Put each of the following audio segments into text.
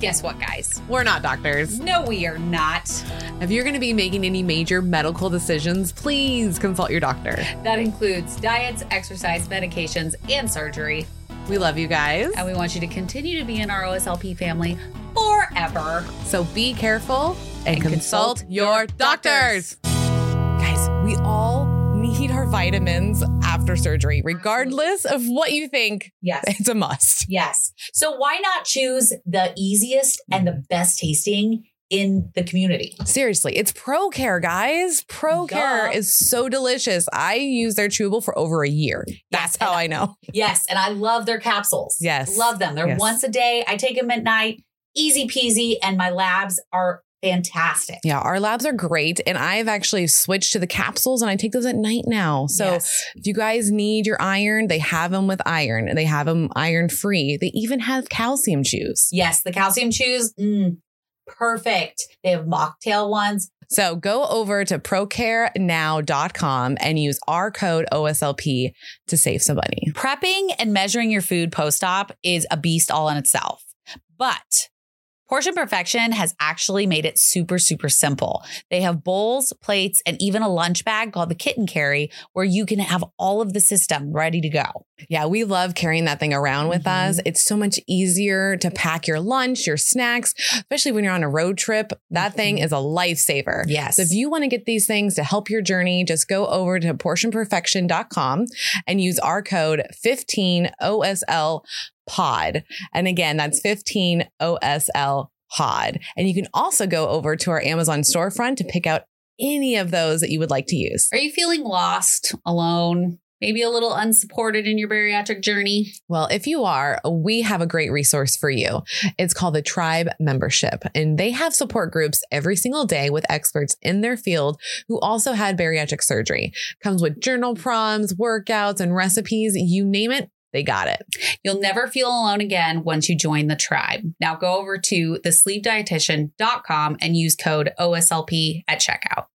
Guess what, guys? We're not doctors. No, we are not. If you're going to be making any major medical decisions, please consult your doctor. That includes diets, exercise, medications, and surgery. We love you guys. And we want you to continue to be in our OSLP family forever. So be careful and, And consult, consult your your doctors. Guys, we all need our vitamins after surgery, regardless of what you think. Yes. It's a must. Yes. So why not choose the easiest and the best tasting in the community? Seriously, it's ProCare, guys. ProCare Duh. is so delicious. I use their chewable for over a year. That's how and I know. Yes, and I love their capsules. Yes. Love them. They're Yes. once a day. I take them at night. Easy peasy and my labs are fantastic. Yeah, our labs are great. And I've actually switched to the capsules and I take those at night now. So Yes. if you guys need your iron, they have them with iron and they have them iron free. They even have calcium chews. Yes, the calcium chews, mm, perfect. They have mocktail ones. So go over to procarenow.com and use our code OSLP to save some money. Prepping and measuring your food post op is a beast all in itself. But Portion Perfection has actually made it super, super simple. They have bowls, plates, and even a lunch bag called the Kitten Carry where you can have all of the system ready to go. Yeah, we love carrying that thing around with Mhm. us. It's so much easier to pack your lunch, your snacks, especially when you're on a road trip. That thing is a lifesaver. Yes. So if you want to get these things to help your journey, just go over to portionperfection.com and use our code 15OSL pod. And again, that's 15 OSL pod. And you can also go over to our Amazon storefront to pick out any of those that you would like to use. Are you feeling lost, alone, maybe a little unsupported in your bariatric journey? Well, if you are, we have a great resource for you. It's called the Tribe Membership, and they have support groups every single day with experts in their field who also had bariatric surgery. Comes with journal prompts, workouts, and recipes. You name it, they got it. You'll never feel alone again once you join the tribe. Now go over to thesleeveddietitian.com and use code OSLP at checkout.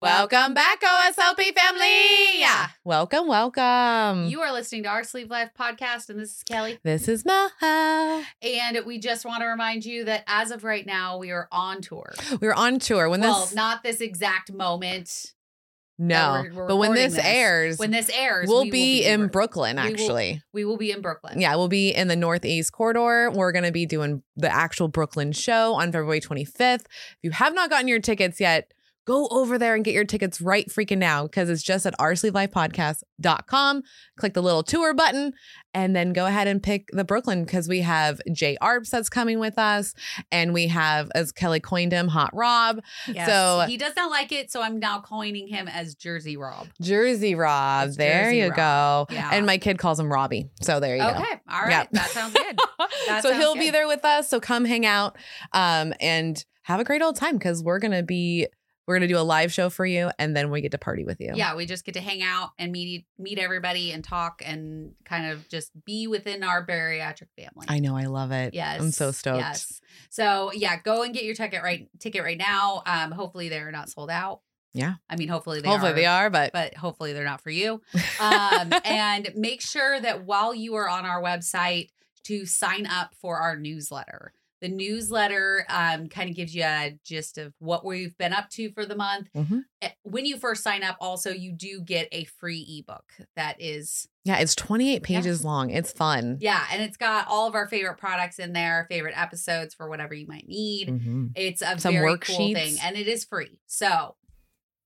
Welcome back, OSLP family. Welcome, welcome. You are listening to our Sleeved Life podcast, and this is Kellie. this is Maha. And we just want to remind you that as of right now, we are on tour. We're on tour. When well, this, not this exact moment. No, we're- we're but when recording this, airs, when this airs, we'll we will be, in Bur- Brooklyn. we will- Actually, We will be in Brooklyn. Yeah, we'll be in the Northeast corridor. We're going to be doing the actual Brooklyn show on February 25th. If you have not gotten your tickets yet, go over there and get your tickets right freaking now because it's just at oursleevedlifepodcast.com. Click the little tour button and then go ahead and pick the Brooklyn because we have Jay Arps that's coming with us. And we have, as Kellie coined him, Hot Rob, Yes. So- he does not like it, so I'm now coining him as Jersey Rob. Jersey Rob. It's there Jersey you Rob. go. Yeah. And my kid calls him Robbie. So there you go. Okay, all right, that sounds good. That so sounds he'll be there with us. So come hang out um, and have a great old time because we're gonna be we're gonna do a live show for you, and then we get to party with you. Yeah, we just get to hang out and meet meet everybody and talk and kind of just be within our bariatric family. I know. I love it. Yes, I'm so stoked. Yes. So yeah, go and get your ticket right ticket right now. Um, hopefully they're not sold out. Yeah. I mean, hopefully they Hopefully are. they are, but, but hopefully they're not for you. Um, and make sure that while you are on our website to sign up for our newsletter. The newsletter um, kind of gives you a gist of what we've been up to for the month. Mhm. Eh, When you first sign up, also you do get a free ebook that is yeah, it's 28 pages long. It's fun. yeah, and it's got all of our favorite products in there, favorite episodes for whatever you might need. Mhm. It's a Some very worksheets. cool thing, and it is free. So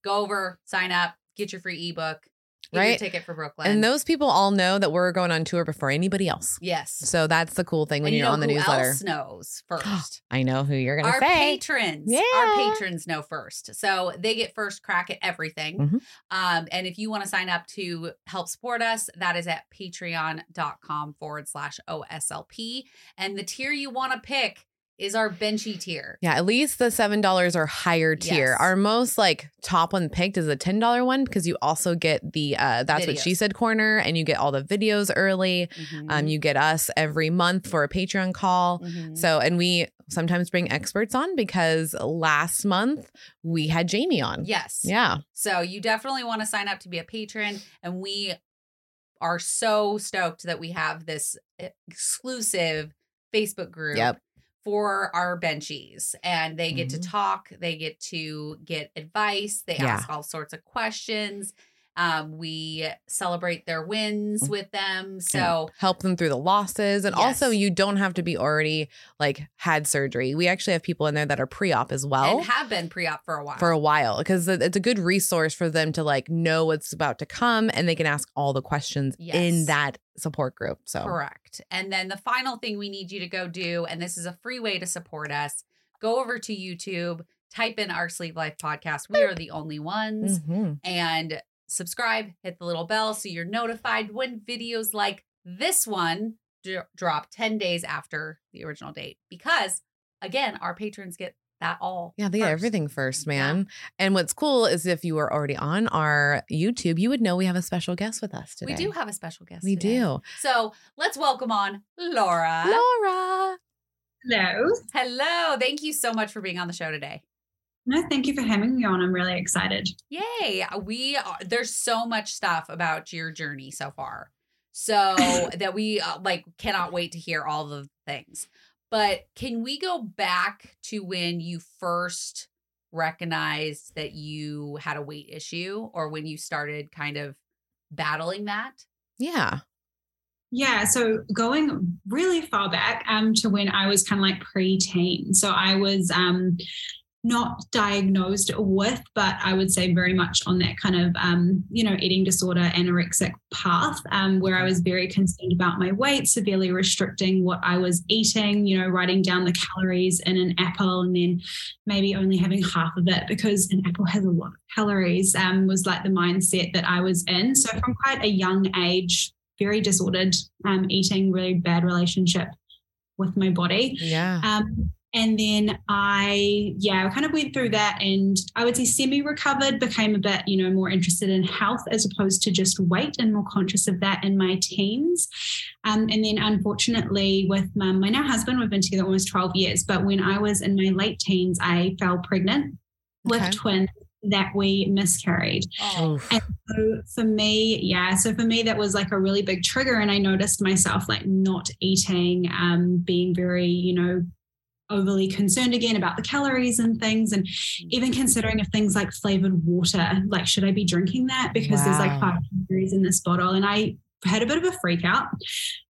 go over, sign up, get your free ebook, Right. ticket for Brooklyn. And those people all know that we're going on tour before anybody else. yes, So that's the cool thing when and you you're know on the who newsletter. else knows first. I know who you're gonna Our say. patrons, Yeah. our patrons know first, so they get first crack at everything. Mhm. Um, and if you want to sign up to help support us, that is at patreon.com forward slash OSLP. And the tier you want to pick is our benchie tier. Yeah, at least the seven dollars or higher tier. Yes. Our most like top one picked is the ten dollar one because you also get the uh that's what she said corner and you get all the videos early. Um, you get us every month for a Patreon call. Mhm. So and we sometimes bring experts on because last month we had Jamie on. yes. Yeah. So you definitely want to sign up to be a patron. And we are so stoked that we have this exclusive Facebook group Yep. For our benchies and they get Mhm. to talk, they get to get advice, they Yeah. ask all sorts of questions. Um, we celebrate their wins with them. So help them through the losses and also you don't have to be already like had surgery we actually have people in there that are pre-op as well and have been pre-op for a while. for a while because it's a good resource for them to like know what's about to come and they can ask all the questions Yes. in that support group so Correct. And then the final thing we need you to go do, and this is a free way to support us, go over to YouTube, type in our Sleeved Life podcast. We are the only ones. Mhm. And subscribe, hit the little bell so you're notified when videos like this one dro- drop 10 days after the original date. Because again, our patrons get that all. yeah they get everything first Yeah. man and what's cool is if you were already on our youtube you would know we have a special guest with us today We do have a special guest. we today. do So let's welcome on Laura. laura Hello. Hello. Thank you so much for being on the show today. No, thank you for having me on. I'm really excited. Yay. We are, there's so much stuff about your journey so far. So that we uh, like cannot wait to hear all the things. But can we go back to when you first recognized that you had a weight issue or when you started kind of battling that? yeah Yeah, so going really far back um, to when I was kind of like preteen. So I was um, not diagnosed with, but I would say very much on that kind of, um, you know, eating disorder, anorexic path, um, where I was very concerned about my weight, severely restricting what I was eating, you know, writing down the calories in an apple and then maybe only having half of it because an apple has a lot of calories, um, was like the mindset that I was in. So from quite a young age, very disordered um, eating, really bad relationship with my body. yeah Um, and then I, yeah, I kind of went through that and I would say semi recovered, became a bit, you know, more interested in health as opposed to just weight and more conscious of that in my teens. Um, and then unfortunately, with my, my now husband, we've been together almost 12 years, but when I was in my late teens, I fell pregnant with Okay. twins that we miscarried. Oh, And so for me, yeah, so for me that was like a really big trigger, and I noticed myself like not eating, um, being very, you know, overly concerned again about the calories and things, and even considering if things like flavored water, like should I be drinking that because there's like five calories in this bottle, and I had a bit of a freak out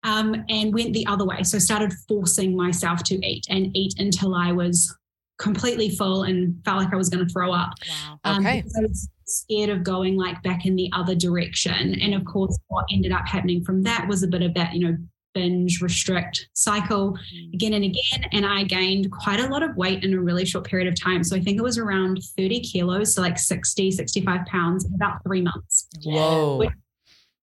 um, and went the other way. So started forcing myself to eat and eat until I was completely full and felt like I was going to throw up wow. um, Okay. because I was scared of going like back in the other direction. And of course, what ended up happening from that was a bit of that, you know, binge restrict cycle again and again. And I gained quite a lot of weight in a really short period of time. So I think it was around 30 kilos, so like 60, 65 pounds in about three months. whoa Wait.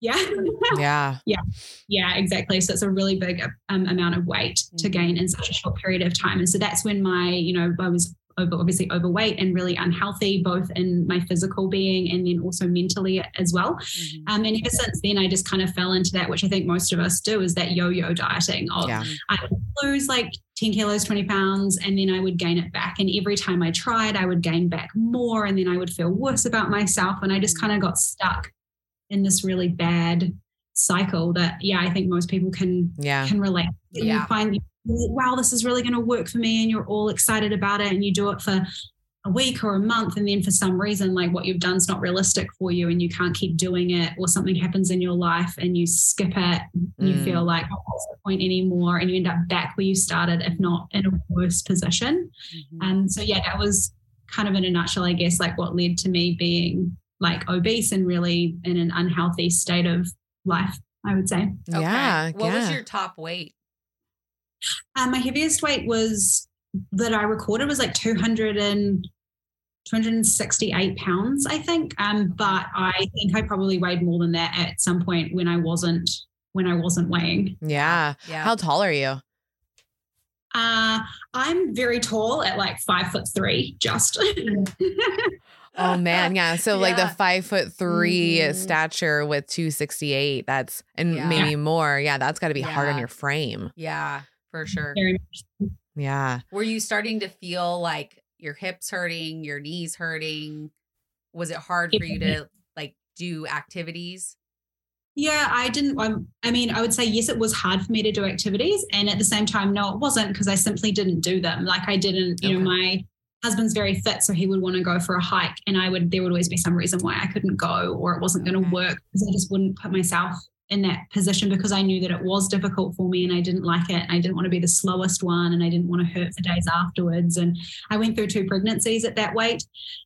Yeah. yeah Yeah, exactly. So it's a really big um, amount of weight to gain in such a short period of time. And so that's when my, you know, I was over, obviously overweight and really unhealthy, both in my physical being and then also mentally as well. Mhm. Um, and ever since then, I just kind of fell into that, which I think most of us do, is that yo-yo dieting of yeah I lose like 10 kilos, 20 pounds, and then I would gain it back. And every time I tried, I would gain back more. And then I would feel worse about myself. And I just kind of got stuck in this really bad cycle that, yeah, I think most people can yeah can relate. Yeah. You find, wow, this is really going to work for me. And you're all excited about it. And you do it for a week or a month. And then for some reason, like what you've done is not realistic for you and you can't keep doing it, or something happens in your life and you skip it. And you Mm. feel like, oh, what's the point anymore? And you end up back where you started, if not in a worse position. Mhm. Um, so, yeah, that was kind of in a nutshell, I guess, like what led to me being like obese and really in an unhealthy state of life, I would say. Okay. yeah What yeah was your top weight? Um, my heaviest weight was that I recorded was like 200 and 268 pounds, I think. Um, but I think I probably weighed more than that at some point when I wasn't when I wasn't weighing. yeah Yeah. how tall are you Uh, I'm very tall at like five foot three, just. Oh man, yeah. So like the five foot 3 Mhm. stature with two sixty eight. That's and Yeah. maybe more. Yeah, that's got to be hard on your frame. yeah, for sure. very much. Yeah. Were you starting to feel like your hips hurting, your knees hurting? Was it hard for you to like do activities? Yeah, I didn't. Um, I mean, I would say yes, it was hard for me to do activities, and at the same time, no, it wasn't because I simply didn't do them. Like I didn't, you know, my husband's very fit, so he would want to go for a hike, and I would. There would always be some reason why I couldn't go, or it wasn't going to work because I just wouldn't put myself in that position because I knew that it was difficult for me and I didn't like it. I didn't want to be the slowest one and I didn't want to hurt for days afterwards. And I went through two pregnancies at that weight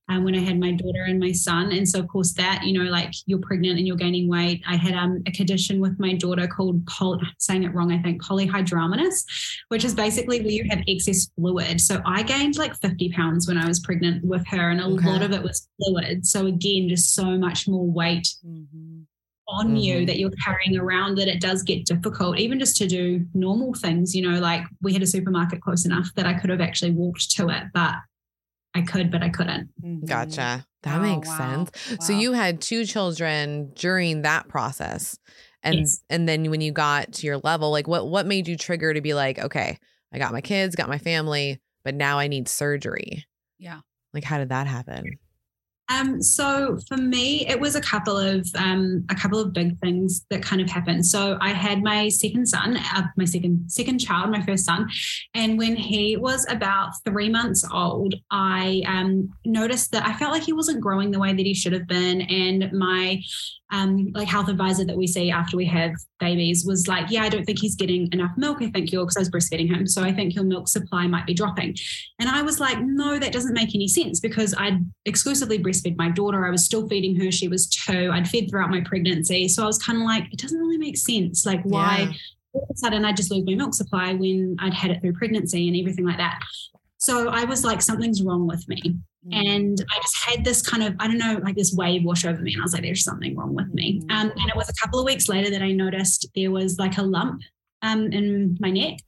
um, when I had my daughter and my son. And so, of course, that, you know, like you're pregnant and you're gaining weight. I had um, a condition with my daughter called, poly, saying it wrong, I think, polyhydramnios, which is basically where you have excess fluid. So I gained like 50 pounds when I was pregnant with her, and a okay. lot of it was fluid. So, again, just so much more weight. Mm-hmm on mm-hmm. you that you're carrying around that it does get difficult, even just to do normal things. You know, like we had a supermarket close enough that I could have actually walked to it, but I could, but I couldn't. Mm-hmm. Gotcha. That oh, makes wow. sense. Wow. So you had two children during that process. And yes. and then when you got to your level, like what what made you trigger to be like, okay, I got my kids, got my family, but now I need surgery. Yeah. Like how did that happen? Um, so for me, it was a couple of um, a couple of big things that kind of happened. So I had my second son, uh, my second second child, my first son, and when he was about three months old, I um, noticed that I felt like he wasn't growing the way that he should have been, and my um, like health advisor that we see after we have babies was like, yeah, I don't think he's getting enough milk. I think your because I was breastfeeding him, so I think your milk supply might be dropping. And I was like, no, that doesn't make any sense because I'd exclusively breastfed my daughter. I was still feeding her. She was two. I'd fed throughout my pregnancy, so I was kind of like, it doesn't really make sense. Like why? Yeah. All of a sudden, I just lose my milk supply when I'd had it through pregnancy and everything like that. So I was like, something's wrong with me. Mm. And I just had this kind of, I don't know, like this wave wash over me. And I was like, there's something wrong with me. Mm. Um, and it was a couple of weeks later that I noticed there was like a lump um, in my neck.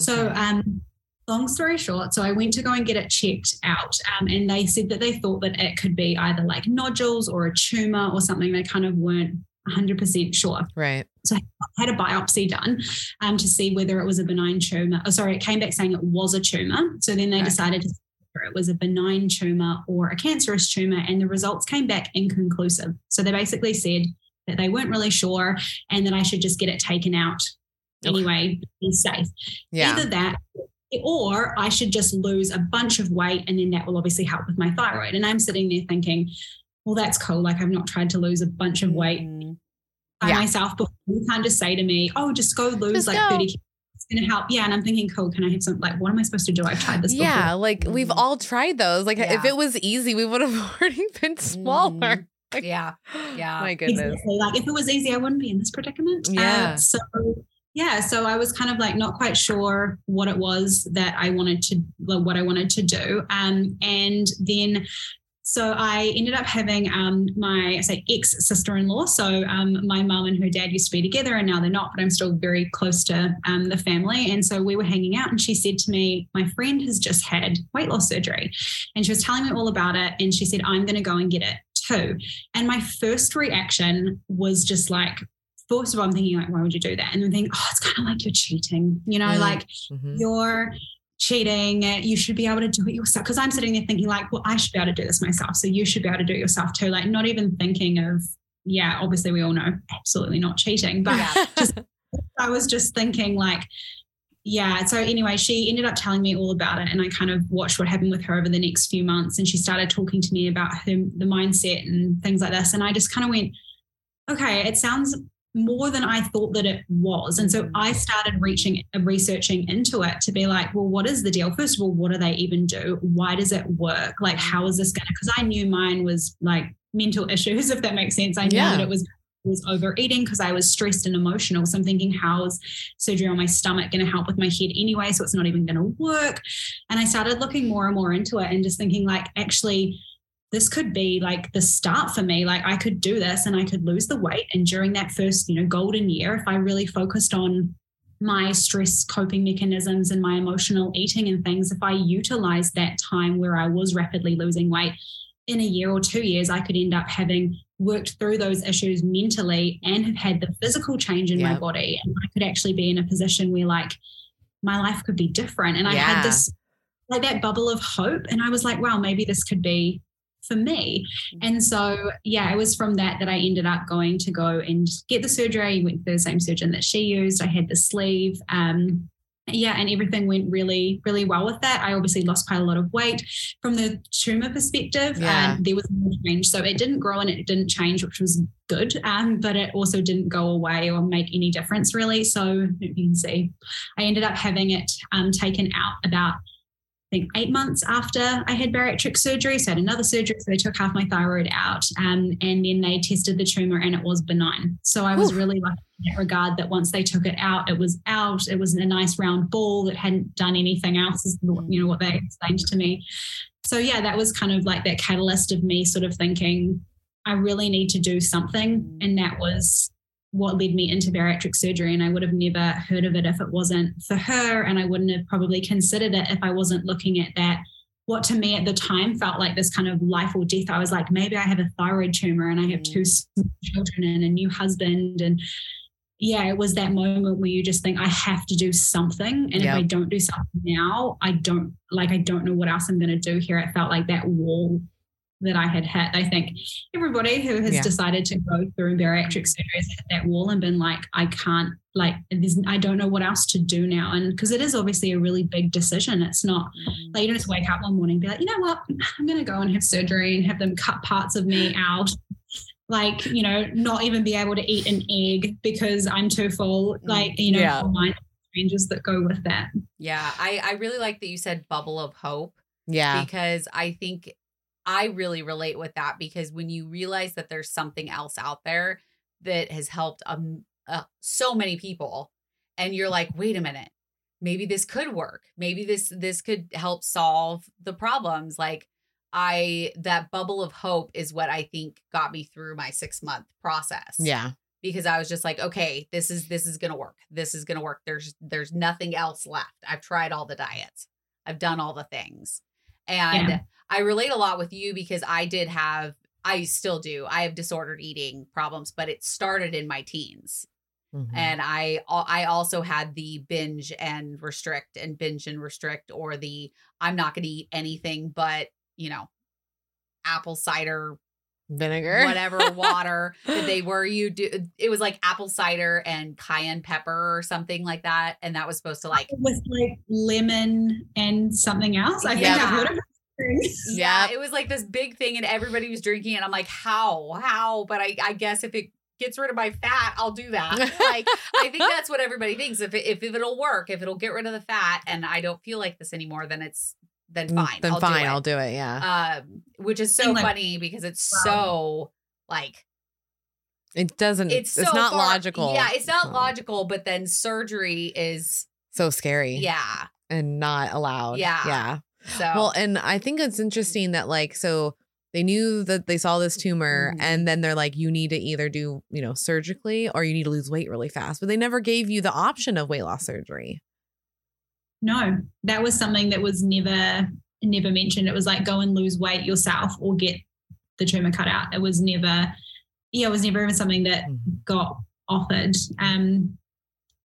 So, um, long story short, so I went to go and get it checked out. Um, and they said that they thought that it could be either like nodules or a tumor or something. They kind of weren't 100% sure. Right. So I had a biopsy done um, to see whether it was a benign tumor. Oh, sorry, it came back saying it was a tumor. So then they decided to it was a benign tumor or a cancerous tumor, and the results came back inconclusive. So they basically said that they weren't really sure and that I should just get it taken out okay. anyway, be safe. Yeah. Either that or I should just lose a bunch of weight and then that will obviously help with my thyroid. And I'm sitting there thinking, well, that's cool. Like I've not tried to lose a bunch of weight mm. by yeah. myself before. You can't just say to me, oh, just go lose just like go. 30 going to help. Yeah. And I'm thinking, cool, can I have some, like, what am I supposed to do? I've tried this before. Yeah. Like we've all tried those. Like yeah. if it was easy, we would have already been smaller. Mm-hmm. Like, yeah. Yeah. My goodness. Exactly. Like if it was easy, I wouldn't be in this predicament. Uh, yeah. Uh, so yeah, so I was kind of like not quite sure what it was that I wanted to, what I wanted to do. Um, and then so I ended up having um, my I say ex sister in law. So um, my mum and her dad used to be together, and now they're not. But I'm still very close to um, the family, and so we were hanging out. And she said to me, "My friend has just had weight loss surgery," and she was telling me all about it. And she said, "I'm going to go and get it too." And my first reaction was just like, first of all, I'm thinking like, why would you do that? And then thinking, oh, it's kind of like you're cheating, you know, mm-hmm. like mm-hmm. you're cheating. You should be able to do it yourself. Because I'm sitting there thinking, like, well, I should be able to do this myself. So you should be able to do it yourself too. Like, not even thinking of, yeah, obviously we all know absolutely not cheating, but yeah. just, I was just thinking, like, yeah. So anyway, she ended up telling me all about it, and I kind of watched what happened with her over the next few months. And she started talking to me about her, the mindset and things like this. And I just kind of went, okay, it sounds more than I thought that it was. And so mm. I started reaching researching into it to be like, well, what is the deal? First of all, what do they even do? Why does it work? Like, how is this going to? Because I knew mine was like mental issues, if that makes sense. I knew yeah. that it was was overeating because I was stressed and emotional. So I'm thinking, how is surgery on my stomach going to help with my head anyway? So it's not even going to work. And I started looking more and more into it and just thinking, like, actually, this could be like the start for me. Like I could do this and I could lose the weight. And during that first, you know, golden year, if I really focused on my stress coping mechanisms and my emotional eating and things, if I utilized that time where I was rapidly losing weight in a year or two years, I could end up having worked through those issues mentally and have had the physical change in my body. And I could actually be in a position where like my life could be different. And I had this like that bubble of hope. And I was like, wow, maybe this could be for me. And so, yeah, it was from that that I ended up going to go and get the surgery. I went to the same surgeon that she used. I had the sleeve. Um, yeah, and everything went really, really well with that. I obviously lost quite a lot of weight from the tumor perspective. Yeah. Um, there was no change, so it didn't grow and it didn't change, which was good. Um, but it also didn't go away or make any difference really. So you can see, I ended up having it um, taken out about I think eight months after I had bariatric surgery. So I had another surgery. So they took half my thyroid out um, and then they tested the tumor and it was benign. So I was Oof. really lucky in that regard that once they took it out, it was out. It was a nice round ball that hadn't done anything else, is you know what they explained to me. So yeah, that was kind of like that catalyst of me sort of thinking, I really need to do something. And that was what led me into bariatric surgery. And I would have never heard of it if it wasn't for her. And I wouldn't have probably considered it if I wasn't looking at that. What to me at the time felt like this kind of life or death. I was like, maybe I have a thyroid tumor and I have mm. two small children and a new husband. And yeah, it was that moment where you just think, I have to do something. And Yep. if I don't do something now, I don't like, I don't know what else I'm going to do here. It felt like that wall that I had hit. I think everybody who has Yeah. decided to go through bariatric surgery has hit that wall and been like, I can't, like, I don't know what else to do now. And because it is obviously a really big decision. It's not mm. like you don't just wake up one morning and be like, you know what, I'm going to go and have surgery and have them cut parts of me out. Like, you know, not even be able to eat an egg because I'm too full. Mm. Like, you know, Yeah. my changes that go with that. Yeah, I, I really like that you said bubble of hope Yeah. because I think I really relate with that because when you realize that there's something else out there that has helped um, uh, so many people and you're like, wait a minute, maybe this could work. Maybe this this could help solve the problems. Like I that bubble of hope is what I think got me through my 6 month process Yeah. because I was just like, okay, this is this is gonna work. This is gonna work. There's there's nothing else left. I've tried all the diets. I've done all the things. And Yeah. I relate a lot with you because I did have I still do. I have disordered eating problems, but it started in my teens. Mhm. And I I also had the binge and restrict and binge and restrict or the I'm not going to eat anything but, you know, apple cider Vinegar. whatever water that they were you do it was like apple cider and cayenne pepper or something like that and that was supposed to like With like lemon and something else. I think Yeah. I've heard of it. yeah Yep. it was like this big thing and everybody was drinking it i'm like how how but i i guess if it gets rid of my fat i'll do that like i think that's what everybody thinks if it, if, if it'll work if it'll get rid of the fat and i don't feel like this anymore then it's then Mm, fine Then I'll fine, do. I'll do it. Yeah. um which is so like, funny because it's wow. so like it doesn't. it's It's, not far- logical. Yeah, it's not Oh, logical, but then surgery is So scary. yeah. And not allowed. Yeah. Yeah. So Well, and I think it's interesting that like so they knew that they saw this tumor Mhm. and then they're like you need to either do, you know, surgically or you need to lose weight really fast. But they never gave you the option of weight loss surgery. No, that was something that was never never mentioned. It was like go and lose weight yourself or get the tumor cut out. It was never, yeah, it was never even something that Mhm. got offered. Um,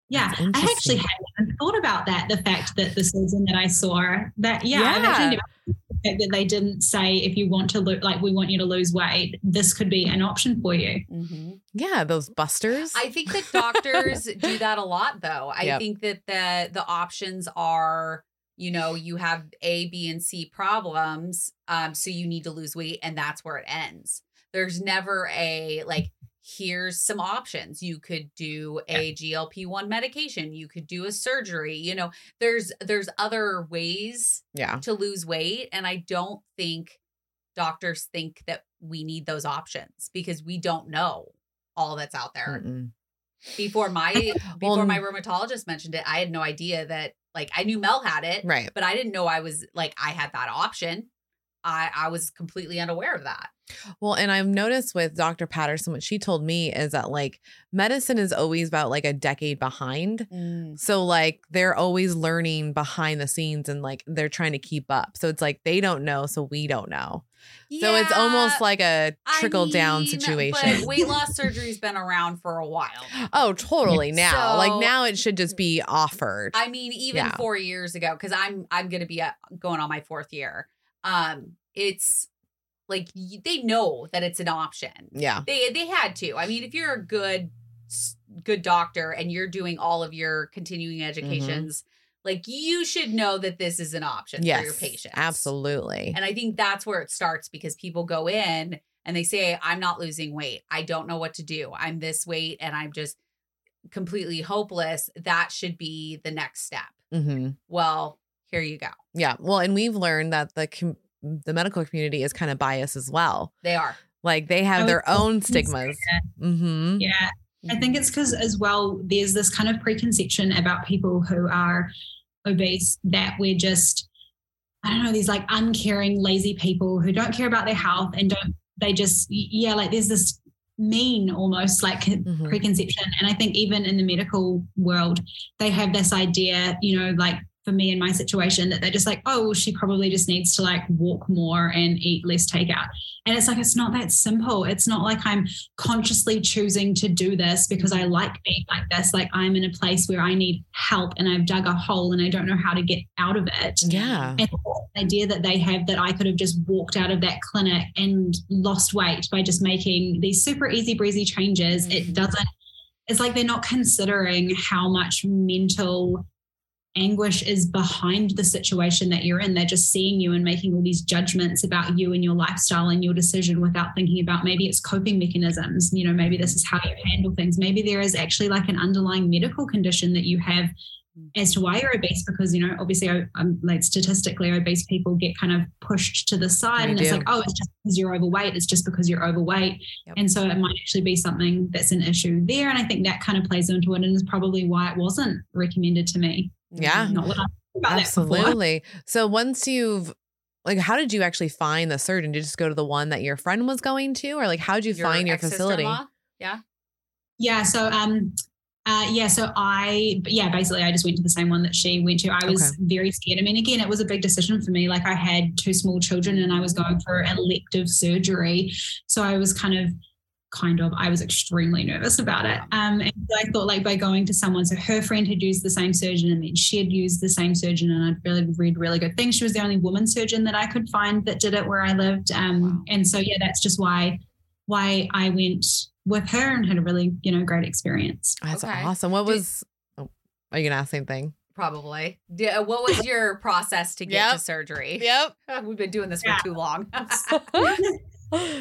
yeah, I actually interesting. hadn't thought about that. The fact that the surgeon that I saw that, yeah, I've Yeah. actually never the fact that they didn't say if you want to lose, like we want you to lose weight, this could be an option for you. Mhm. Yeah, those busters. I think that doctors do that a lot though. I Yep. think that the the options are you know, you have A, B, and C problems. Um, so you need to lose weight, and that's where it ends. There's never a like, here's some options. You could do a GLP-1 medication, you could do a surgery, you know, there's there's other ways yeah. to lose weight. And I don't think doctors think that we need those options because we don't know all that's out there. Mm-mm. Before my Well, before my rheumatologist mentioned it, I had no idea that like I knew Mel had it, Right. but I didn't know I was like I had that option. I I was completely unaware of that. Well, and I've noticed with Dr. Patterson, what she told me is that like medicine is always about like a decade behind. So like they're always learning behind the scenes and like they're trying to keep up. So it's like they don't know, so we don't know. So it's almost like a trickle down mean, situation. But weight loss surgery's been around for a while. oh, totally. Now, like now it should just be offered. I mean, even Yeah. four years ago, because I'm I'm gonna be uh going on my fourth year. Um, it's like they know that it's an option. Yeah. They they had to. I mean, if you're a good good doctor and you're doing all of your continuing Mm-hmm. educations, like you should know that this is an option Yes. for your patients. Absolutely. And I think that's where it starts because people go in and they say, I'm not losing weight. I don't know what to do. I'm this weight and I'm just completely hopeless. That should be the next step. Mm-hmm. Well, here you go. Yeah. Well, and we've learned that the com- the medical community is kind of biased as well. They are. Like they have their own stigmas. Mm-hmm. Yeah. I think it's because, as well, there's this kind of preconception about people who are obese that we're just, I don't know, these like uncaring, lazy people who don't care about their health and don't, they just, yeah, like there's this mean almost like Mhm. preconception. And I think even in the medical world, they have this idea, you know, like for me in my situation, that they're just like, oh, well, she probably just needs to like walk more and eat less takeout. And it's like, it's not that simple. It's not like I'm consciously choosing to do this because I like being like this. Like I'm in a place where I need help and I've dug a hole and I don't know how to get out of it. Yeah. And the idea that they have that I could have just walked out of that clinic and lost weight by just making these super easy breezy changes, Mhm. it doesn't, it's like they're not considering how much mental anguish is behind the situation that you're in. They're just seeing you and making all these judgments about you and your lifestyle and your decision without thinking about maybe it's coping mechanisms. You know, maybe this is how you handle things. Maybe there is actually like an underlying medical condition that you have as to why you're obese because you know obviously um, like statistically obese people get kind of pushed to the side They and it's do. like oh it's just because you're overweight it's just because you're overweight Yep. and so it might actually be something that's an issue there and i think that kind of plays into it and is probably why it wasn't recommended to me Yeah. not that I thought about that before. Absolutely. So once you've like how did you actually find the surgeon? Did you just go to the one that your friend was going to? Or like how did you find your facility? Yeah. Yeah. So, um, uh, yeah. So I, yeah, basically I just went to the same one that she went to. I was Okay. very scared. I mean, again, it was a big decision for me. Like I had two small children and I was going for elective surgery. So I was kind of, kind of, I was extremely nervous about it. Um, and so I thought like by going to someone, so her friend had used the same surgeon and then she had used the same surgeon and I'd really read really good things. She was the only woman surgeon that I could find that did it where I lived. Um, Wow. and so, yeah, that's just why, why I went with her and had a really, you know, great experience. That's Okay. awesome. What was oh, are you gonna ask the same thing? Probably. Yeah, what was your process to get Yep. to surgery? Yep. We've been doing this Yeah. for too long.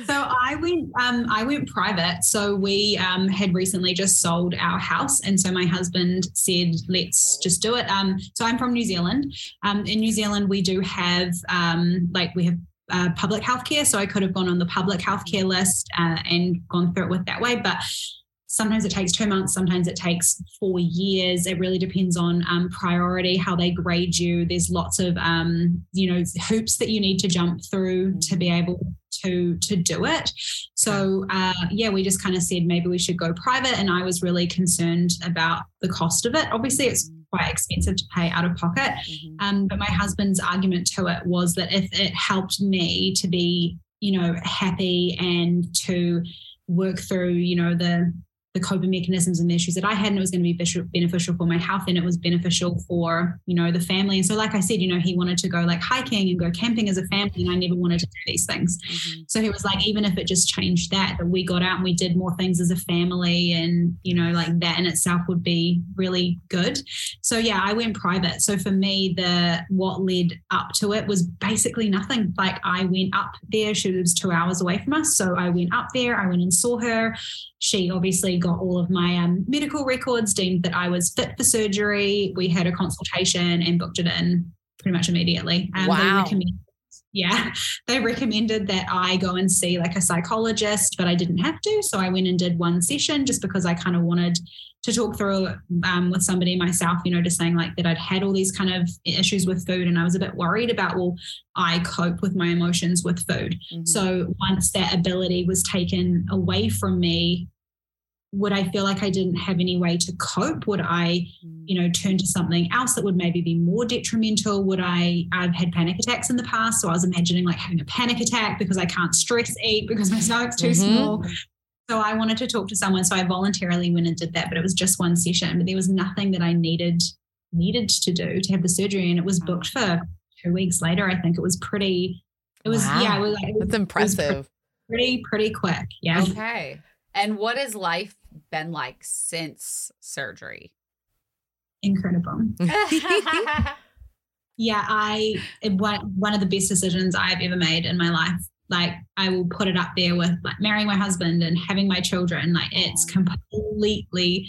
So I went, um, I went private. So we um, had recently just sold our house, and so my husband said, "Let's just do it." Um, so I'm from New Zealand. Um, in New Zealand, we do have um, like we have. Uh, public healthcare, so I could have gone on the public healthcare list uh, and gone through it with that way. But sometimes it takes two months, sometimes it takes four years. It really depends on um, priority, how they grade you. There's lots of um, you know hoops that you need to jump through to be able to to do it. So uh, yeah, we just kind of said maybe we should go private, and I was really concerned about the cost of it. Obviously, it's quite expensive to pay out of pocket. Mhm. Um, but my husband's argument to it was that if it helped me to be, you know, happy and to work through, you know, the the coping mechanisms and the issues that I had, and it was going to be beneficial- for my health, and it was beneficial for, you know, the family. And so, like I said, you know, he wanted to go like hiking and go camping as a family, and I never wanted to do these things. Mhm. So he was like, even if it just changed that, that we got out and we did more things as a family and, you know, like that in itself would be really good. So yeah, I went private. So for me, the what led up to it was basically nothing. Like I went up there, she was two hours away from us. So I went up there, I went and saw her. She obviously got all of my um, medical records, deemed that I was fit for surgery. We had a consultation and booked it in pretty much immediately. Um, Wow. yeah, they recommended that I go and see like a psychologist, but I didn't have to. So I went and did one session just because I kind of wanted to talk through um, with somebody myself, you know, just saying like that I'd had all these kind of issues with food and I was a bit worried about, well, I cope with my emotions with food. Mhm. So once that ability was taken away from me, would I feel like I didn't have any way to cope? Would I, you know, turn to something else that would maybe be more detrimental? Would I, I've had panic attacks in the past. So I was imagining like having a panic attack because I can't stress eat because my stomach's too Mhm. small. So I wanted to talk to someone. So I voluntarily went and did that, but it was just one session. But there was nothing that I needed needed to do to have the surgery. And it was booked for two weeks later. I think it was pretty It was Wow. yeah, it was like it was- That's it was impressive. pretty pretty quick. Yeah. Okay. And what has life been like since surgery? Incredible. Yeah, I it, one one of the best decisions I've ever made in my life. Like I will put it up there with like marrying my husband and having my children. Like it's completely,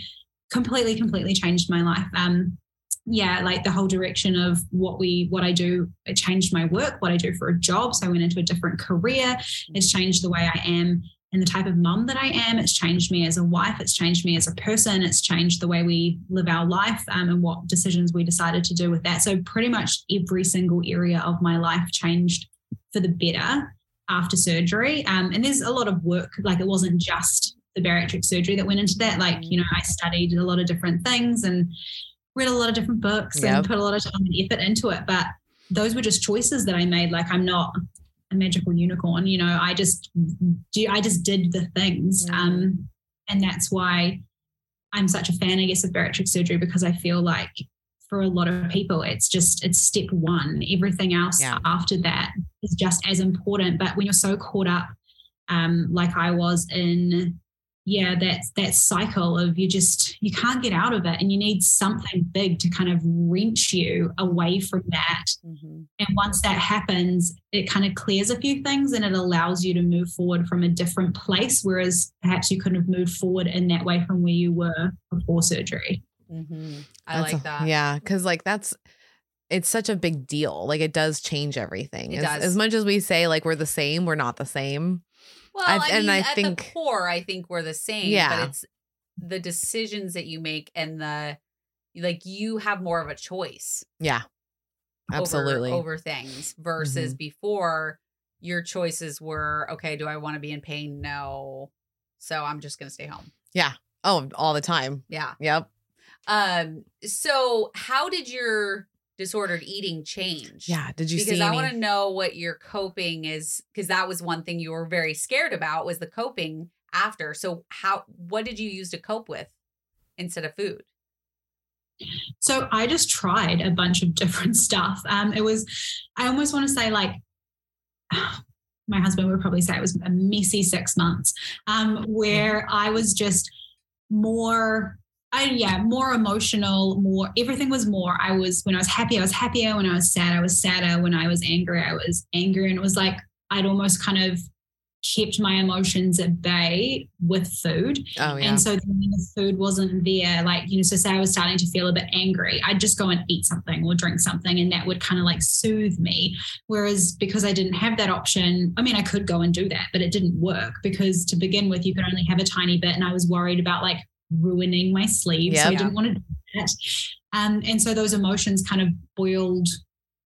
completely, completely changed my life. Um, yeah, like the whole direction of what we what I do. It changed my work, what I do for a job. So I went into a different career. It's changed the way I am and the type of mum that I am. It's changed me as a wife. It's changed me as a person. It's changed the way we live our life um, and what decisions we decided to do with that. So, pretty much every single area of my life changed for the better after surgery. Um, and there's a lot of work, like, it wasn't just the bariatric surgery that went into that. Like, you know, I studied a lot of different things and read a lot of different books Yep. and put a lot of time and effort into it. But those were just choices that I made. Like, I'm not a magical unicorn. You know, I just do. I just did the things, Mm. um, and that's why I'm such a fan, I guess, of bariatric surgery because I feel like for a lot of people, it's just it's step one. Everything else Yeah. after that is just as important. But when you're so caught up, um, like I was in, yeah, that that cycle of you just you can't get out of it, and you need something big to kind of wrench you away from that. Mhm. And once that happens, it kind of clears a few things and it allows you to move forward from a different place. Whereas perhaps you couldn't have moved forward in that way from where you were before surgery. Mhm. I That's like a- that. Yeah, because like that's it's such a big deal. Like it does change everything. It as, does. as much as we say like we're the same, we're not the same. Well, I- I, and mean, I at think- the core, I think we're the same. Yeah. but it's the decisions that you make and the like. You have more of a choice. Yeah, over- absolutely. over, things versus Mm-hmm. before your choices were okay. Do I want to be in pain? No. So I'm just gonna stay home. Yeah. Oh, all the time. Yeah. Yep. Um. So how did your disordered eating change? Yeah. Did you see that? because I want to know what your coping is because that was one thing you were very scared about was the coping after. So how what did you use to cope with instead of food? So I just tried a bunch of different stuff. Um, it was, I almost want to say like, my husband would probably say it was a messy six months, um, where I was just more. I, yeah, more emotional, more everything was more. I was when I was happy, I was happier. When I was sad, I was sadder. When I was angry, I was angry. And it was like I'd almost kind of kept my emotions at bay with food. oh yeah. And so then when the food wasn't there, like, you know, so say I was starting to feel a bit angry, I'd just go and eat something or drink something and that would kind of like soothe me. Whereas because I didn't have that option, I mean, I could go and do that, but it didn't work because to begin with, you could only have a tiny bit. And I was worried about like ruining my sleep. So I didn't want to do that. Um, and so those emotions kind of boiled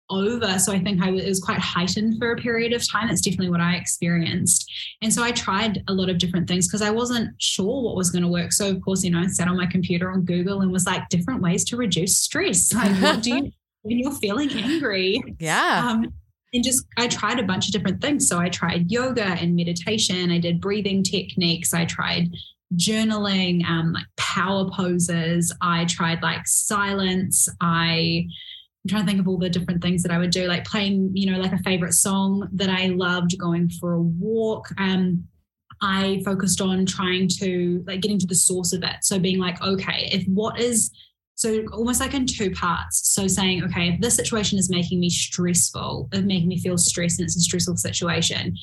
over. So I think I was, it was quite heightened for a period of time. That's definitely what I experienced. And so I tried a lot of different things because I wasn't sure what was going to work. So of course, you know, I sat on my computer on Google and was like different ways to reduce stress. Like what do you when you're feeling angry? yeah. Um, and just I tried a bunch of different things. So I tried yoga and meditation. I did breathing techniques. I tried journaling, um, like power poses. I tried like silence. I I'm trying to think of all the different things that I would do, like playing, you know, like a favorite song that I loved, going for a walk. Um, I focused on trying to like getting to the source of it. So being like, okay, if what is so almost like in two parts. So saying, okay, if this situation is making me stressful, of making me feel stressed and it's a stressful situation,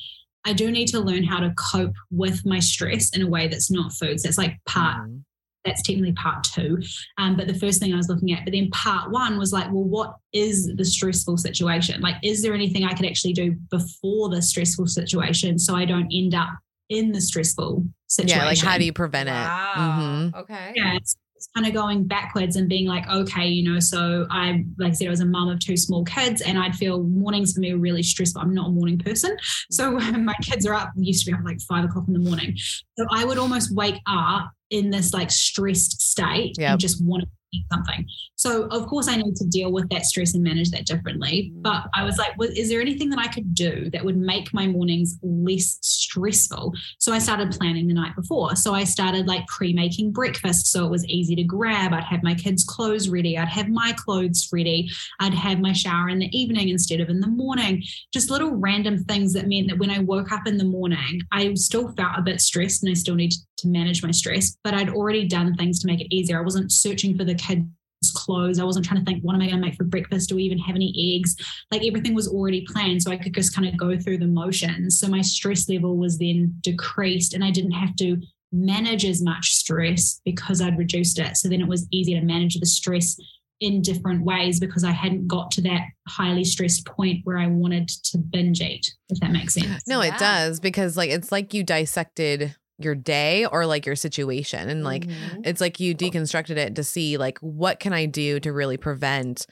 I do need to learn how to cope with my stress in a way that's not food. So it's like part Mhm. that's technically part two. Um, but the first thing I was looking at, but then part one was like, well, what is the stressful situation? Like, is there anything I could actually do before the stressful situation so I don't end up in the stressful situation? Yeah. Like how do you prevent it? Wow. Mhm. Okay. yeah, it's, kind of going backwards and being like, okay, you know, so I, like I said, I was a mum of two small kids and I'd feel mornings for me were really stressful. I'm not a morning person. So when my kids are up, used to be up like five o'clock in the morning. So I would almost wake up in this like stressed state Yep. and just want to something. So of course I need to deal with that stress and manage that differently. Mm. But I was like, well, is there anything that I could do that would make my mornings less stressful. So I started planning the night before. So I started like pre making breakfast so it was easy to grab. I'd have my kids' clothes ready. I'd have my clothes ready. I'd have my shower in the evening instead of in the morning. Just little random things that meant that when I woke up in the morning, I still felt a bit stressed and I still needed to manage my stress, but I'd already done things to make it easier. I wasn't searching for the kids clothes. I wasn't trying to think, what am I going to make for breakfast? Do we even have any eggs? Like everything was already planned. So I could just kind of go through the motions. So my stress level was then decreased and I didn't have to manage as much stress because I'd reduced it. So then it was easier to manage the stress in different ways because I hadn't got to that highly stressed point where I wanted to binge eat, if that makes sense. No, Yeah. it does because like it's like you dissected your day or like your situation and like Mhm. it's like you deconstructed it to see like what can I do to really prevent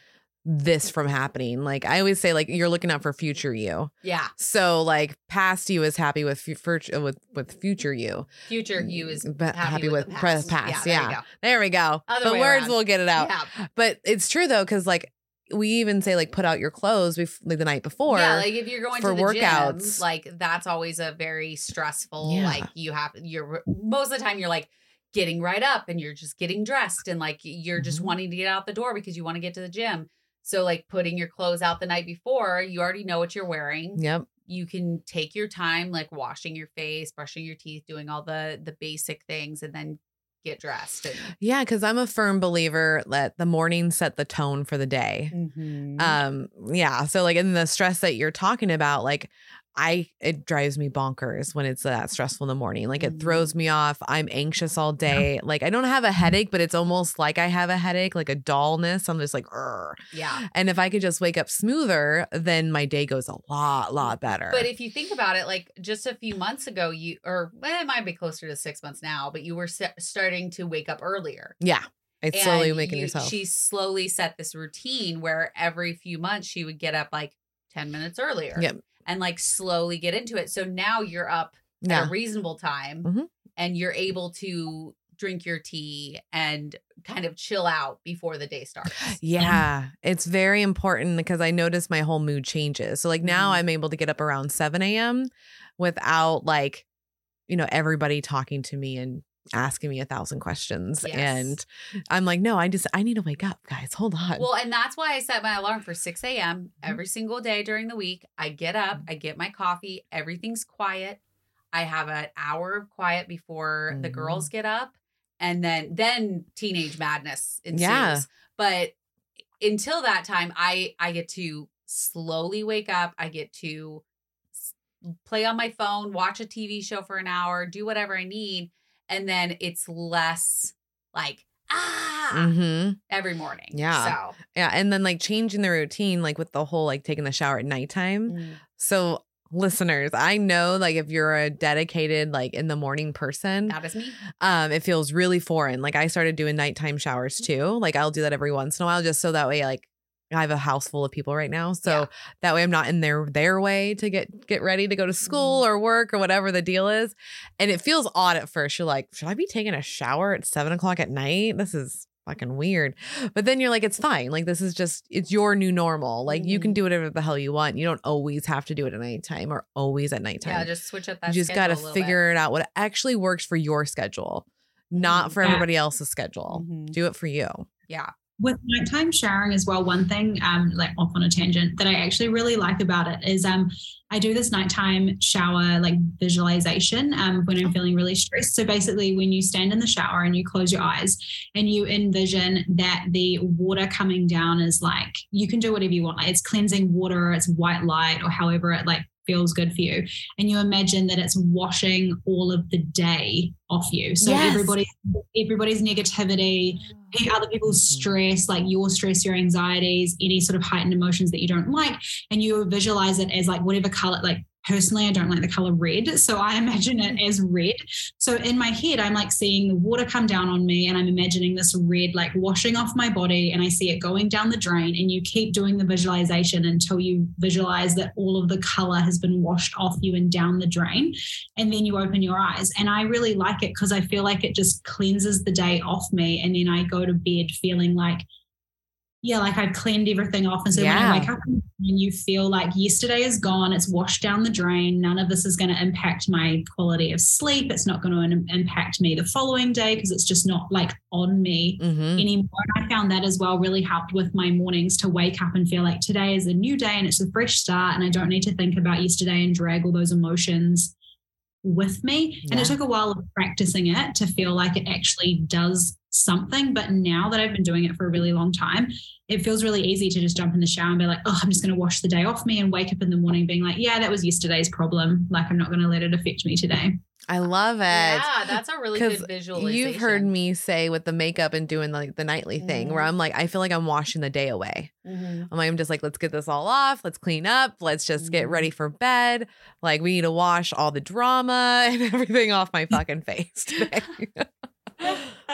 this from happening. Like I always say like you're looking out for future you. yeah, So like past you is happy with fu- fur- with with future you. future you is But happy, with, the pres- past. past, Yeah, yeah. there you go. There we go. Other the words around. will get it out. Yeah. But it's true though cuz like we even say like put out your clothes bef- like the night before. yeah, like if you're going for to the workouts. gym, like that's always a very stressful. Yeah. Like you have, you're most of the time you're like getting right up and you're just getting dressed and like you're just Mhm. wanting to get out the door because you want to get to the gym. So like putting your clothes out the night before, you already know what you're wearing. Yep. You can take your time, like washing your face, brushing your teeth, doing all the the basic things, and then get dressed. And, Yeah, because I'm a firm believer that the morning set the tone for the day. Mm-hmm. Um, yeah. So like in the stress that you're talking about, like I it drives me bonkers when it's that stressful in the morning. Like it Mhm. throws me off. I'm anxious all day. Like I don't have a headache, but it's almost like I have a headache, like a dullness. I'm just like, "Urgh." yeah. and if I could just wake up smoother, then my day goes a lot, lot better. But if you think about it, like just a few months ago, you or well, it might be closer to six months now, but you were se- starting to wake up earlier. yeah, it's slowly And making you- yourself. She slowly set this routine where every few months she would get up like ten minutes earlier. Yep. And like slowly get into it. So now you're up at a reasonable time, Mhm. and you're able to drink your tea and kind of chill out before the day starts. Yeah, it's very important because I notice my whole mood changes. So like now Mhm. I'm able to get up around 7 a.m. without like, you know, everybody talking to me and asking me a thousand questions. Yes. And I'm like, no, I just I need to wake up, guys. Hold on. Well, and that's why I set my alarm for 6 a.m. Mm-hmm. every single day during the week. I get up, I get my coffee, everything's quiet. I have an hour of quiet before the Mhm. girls get up, and then then teenage madness ensues. Yeah. But until that time, I I get to slowly wake up. I get to s- play on my phone, watch a TV show for an hour, do whatever I need, and then it's less like ah hmm every morning. Yeah. So Yeah. And then like changing the routine, like with the whole like taking the shower at nighttime. So listeners, I know like if you're a dedicated like in the morning person, that is me. um it feels really foreign like i started doing nighttime showers too like i'll do that every once in a while just so that way like i have a house full of people right now so Yeah. that way i'm not in their their way to get get ready to go to school Mm-hmm. or work or whatever the deal is and it feels odd at first you're like should i be taking a shower at seven o'clock at night this is fucking weird but then you're like it's fine like this is just it's your new normal like you can Mhm. do whatever the hell you want you don't always have to do it at nighttime or always at nighttime Yeah, just switch up that. you just got to schedule a little bit. figure it out what actually works for your schedule, not for Yeah. everybody else's schedule. Mhm. Do it for you. Yeah. With nighttime showering as well one thing um like off on a tangent that i actually really like about it is um i do this nighttime shower like visualization um when i'm feeling really stressed. So basically when you stand in the shower and you close your eyes and you envision that the water coming down is like you can do whatever you want. Like it's cleansing water it's white light or however it like feels good for you. And you imagine that it's washing all of the day off you. So Yes. everybody everybody's negativity other people's Mhm. stress, like your stress, your anxieties, any sort of heightened emotions that you don't like, and you visualize it as like whatever color. Like personally, I don't like the color red, so I imagine it mm-hmm. as red. So in my head, I'm like seeing the water come down on me, and I'm imagining this red like washing off my body, and I see it going down the drain. And you keep doing the visualization until you visualize that all of the color has been washed off you and down the drain and then you open your eyes. And I really like it because I feel like it just cleanses the day off me. And then I go to bed feeling like yeah, like I've cleaned everything off. And so when Yeah. I wake up and you feel like yesterday is gone, it's washed down the drain. None of this is going to impact my quality of sleep. It's not going to impact me the following day because it's just not like on me Mhm. anymore. And I found that as well really helped with my mornings to wake up and feel like today is a new day and it's a fresh start. And I don't need to think about yesterday and drag all those emotions with me. And it took a while of practicing it to feel like it actually does something. But now that I've been doing it for a really long time, it feels really easy to just jump in the shower and be like, oh, I'm just going to wash the day off me and wake up in the morning being like, yeah, that was yesterday's problem. Like, I'm not going to let it affect me today. I love it. Yeah, that's a really good visualization. You've heard me say with the makeup and doing like the nightly thing where Mhm. I'm like, I feel like I'm washing the day away. Mhm. I'm like, I'm just like, let's get this all off. Let's clean up. Let's just get Mhm. ready for bed. Like, we need to wash all the drama and everything off my fucking face today.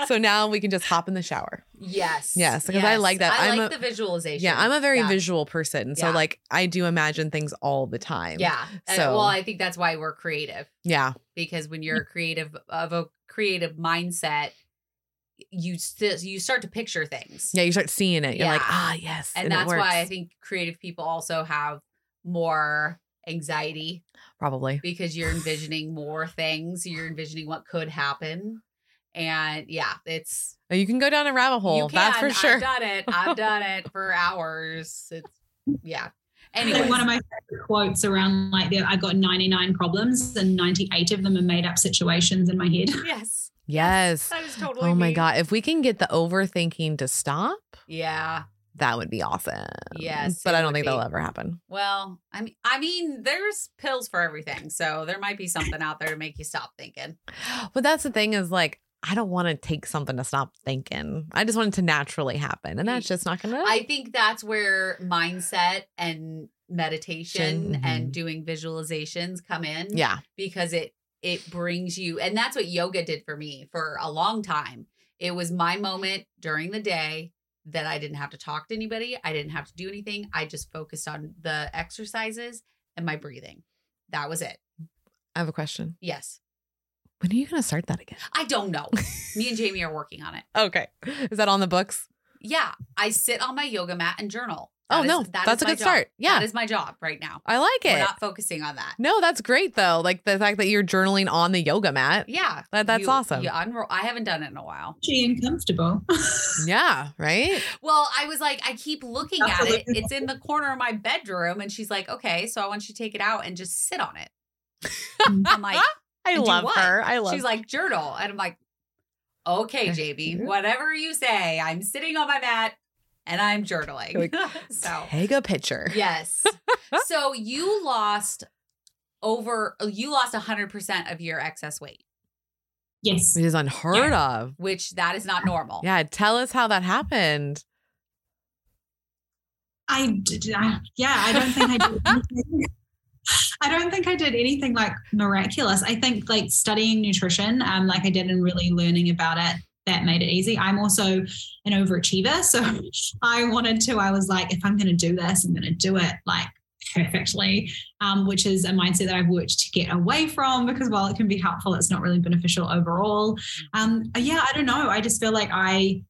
so now we can just hop in the shower. Yes. Yes, because I like that. I I'm like a- the visualization. Yeah, I'm a very Yeah. visual person. So, Yeah. like, I do imagine things all the time. Yeah. And- So- well, I think that's why we're creative Yeah. because when you're creative of a creative mindset, you still you start to picture things. Yeah. You start seeing it. You're like, ah, yes. and it that's why I think creative people also have more anxiety Probably. because you're envisioning more things. You're envisioning what could happen. And yeah, it's Oh, You can go down a rabbit you hole. can. That's for sure. I've done it. I've done it for hours. It's yeah. Anyway, one of my favorite quotes around like the, I got 99 problems and 98 of them are made up situations in my head. yes, Yes. that is totally. Oh my me. God. If we can get the overthinking to stop, Yeah. that would be awesome. Yes, But I don't think be. that'll ever happen. Well, I mean, I mean, there's pills for everything, so there might be something out there to make you stop thinking. But that's the thing is like, I don't want to take something to stop thinking. I just want it to naturally happen. And that's just not going to. I think that's where mindset and meditation Mhm. and doing visualizations come in. Yeah. because it it brings you and that's what yoga did for me for a long time it was my moment during the day that i didn't have to talk to anybody i didn't have to do anything i just focused on the exercises and my breathing that was it I have a question. yes When are you going to start that again? i don't know me and jamie are working on it Okay. Is that on the books? yeah i sit on my yoga mat and journal Oh, That is- no. that That's is a my good job. start. Yeah. that is my job right now I like we're it. not focusing on that no, that's great though. Like the fact that you're journaling on the yoga mat. yeah That- that's You- awesome. you unroll i haven't done it in a while She uncomfortable. Yeah. Right. Well, I was like, I keep looking at it. Absolutely. It's in the corner of my bedroom. And she's like, okay, so I want you to take it out and just sit on it. I'm like, I "And love her. I love She's like, journal. And I'm like, okay, JB, whatever you say. I'm sitting on my mat and I'm journaling. Like, so, take a picture. yes. so you lost over, you lost 100% of your excess weight, yes. Which is unheard of. which that is not normal. Yeah. Tell us how that happened. I did. I, yeah, I don't think I did. I don't think I did anything like miraculous. I think like studying nutrition, um, like I did, and really learning about it, that made it easy. I'm also an overachiever, so I wanted to. I was like, if I'm going to do this, I'm going to do it like perfectly, um, which is a mindset that I've worked to get away from because while it can be helpful, it's not really beneficial overall. Um, yeah, I don't know. I just feel like I.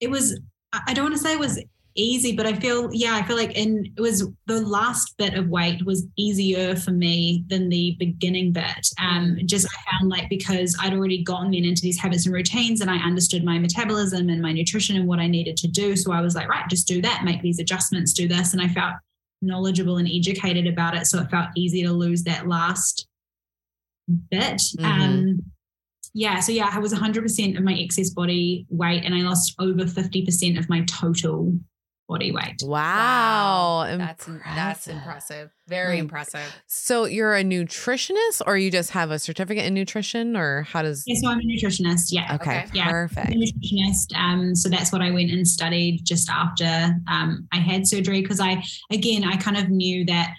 It was. I don't want to say it was easy, but I feel yeah, I feel like in it was the last bit of weight was easier for me than the beginning bit. Um, just I found like because I'd already gotten then into these habits and routines, and I understood my metabolism and my nutrition and what I needed to do. So I was like, right, just do that, make these adjustments, do this, and I felt knowledgeable and educated about it, so it felt easy to lose that last bit. Mhm. Um, yeah, so yeah, I was 100% of my excess body weight, and I lost over 50% of my total body weight. Wow. That's that's impressive. Very Like, impressive. So you're a nutritionist or you just have a certificate in nutrition or how does Yeah, so I'm a nutritionist. Yeah. Okay, Okay. Yeah. I'm perfect. a nutritionist. Um, so that's what I went and studied just after um, I had surgery because I, again, I kind of knew that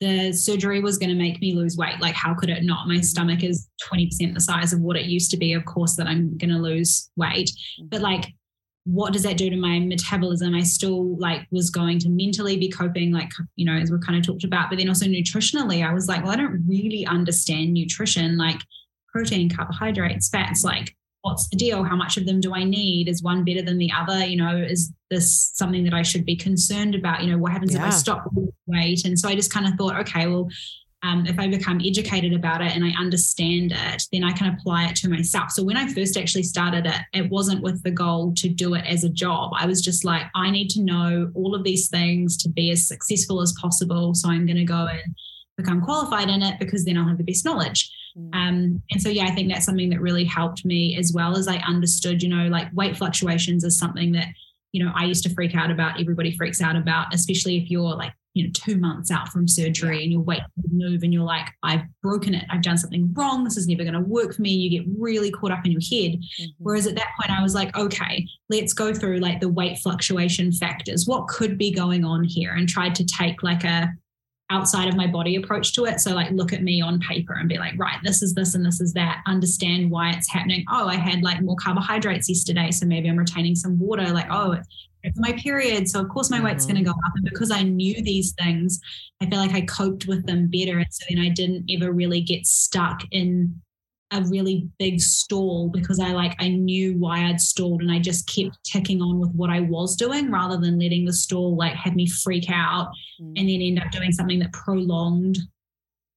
the surgery was going to make me lose weight. Like, how could it not? My stomach is 20% the size of what it used to be. Of course, that I'm going to lose weight. But like, what does that do to my metabolism? I still like was going to mentally be coping, like, you know, as we kind of talked about, but then also nutritionally, I was like, well, I don't really understand nutrition, like protein, carbohydrates, fats, like what's the deal? How much of them do I need? Is one better than the other? You know, is this something that I should be concerned about? You know, what happens if I stop weight? And so I just kind of thought, okay, well, um, if I become educated about it and I understand it, then I can apply it to myself. So when I first actually started it, it wasn't with the goal to do it as a job. I was just like, I need to know all of these things to be as successful as possible. So I'm going to go and become qualified in it because then I'll have the best knowledge. Um, and so, yeah, I think that's something that really helped me as well as I understood, you know, like weight fluctuations is something that, you know, I used to freak out about. Everybody freaks out about, especially if you're like, you know, two months out from surgery and your weight move and you're like, I've broken it. I've done something wrong. This is never going to work for me. You get really caught up in your head. Mm-hmm. Whereas at that point, I was like, okay, let's go through like the weight fluctuation factors. What could be going on here? And tried to take like a outside of my body approach to it. So like look at me on paper and be like, right, this is this and this is that. Understand why it's happening. Oh, I had like more carbohydrates yesterday. So maybe I'm retaining some water. Like, oh, it's my period. So of course my weight's Mhm. going to go up. And because I knew these things, I feel like I coped with them better. And so then I didn't ever really get stuck in a really big stall because I like I knew why I'd stalled and I just kept ticking on with what I was doing rather than letting the stall like have me freak out Mm. and then end up doing something that prolonged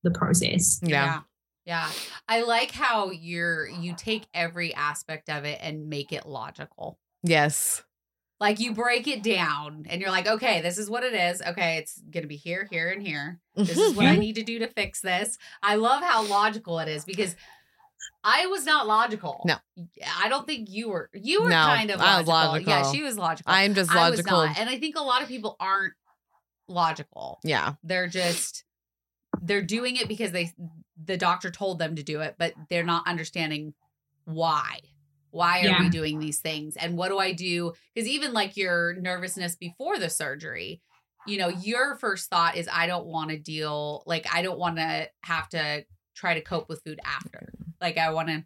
the process. Yeah. Yeah. I like how you're you take every aspect of it and make it logical. Yes. Like you break it down and you're like, okay, this is what it is. Okay, it's gonna be here, here, and here. This is what I need to do to fix this. I love how logical it is because I was not logical. No. I don't think you were. You were No, kind of I was logical. Yeah, she was logical. I'm just I was logical. not. And I think a lot of people aren't logical. Yeah. They're just they're doing it because they the doctor told them to do it, but they're not understanding why. Why are Yeah. we doing these things? And what do I do? Because even like your nervousness before the surgery, you know, your first thought is I don't want to deal like I don't want to have to try to cope with food after. Like I want to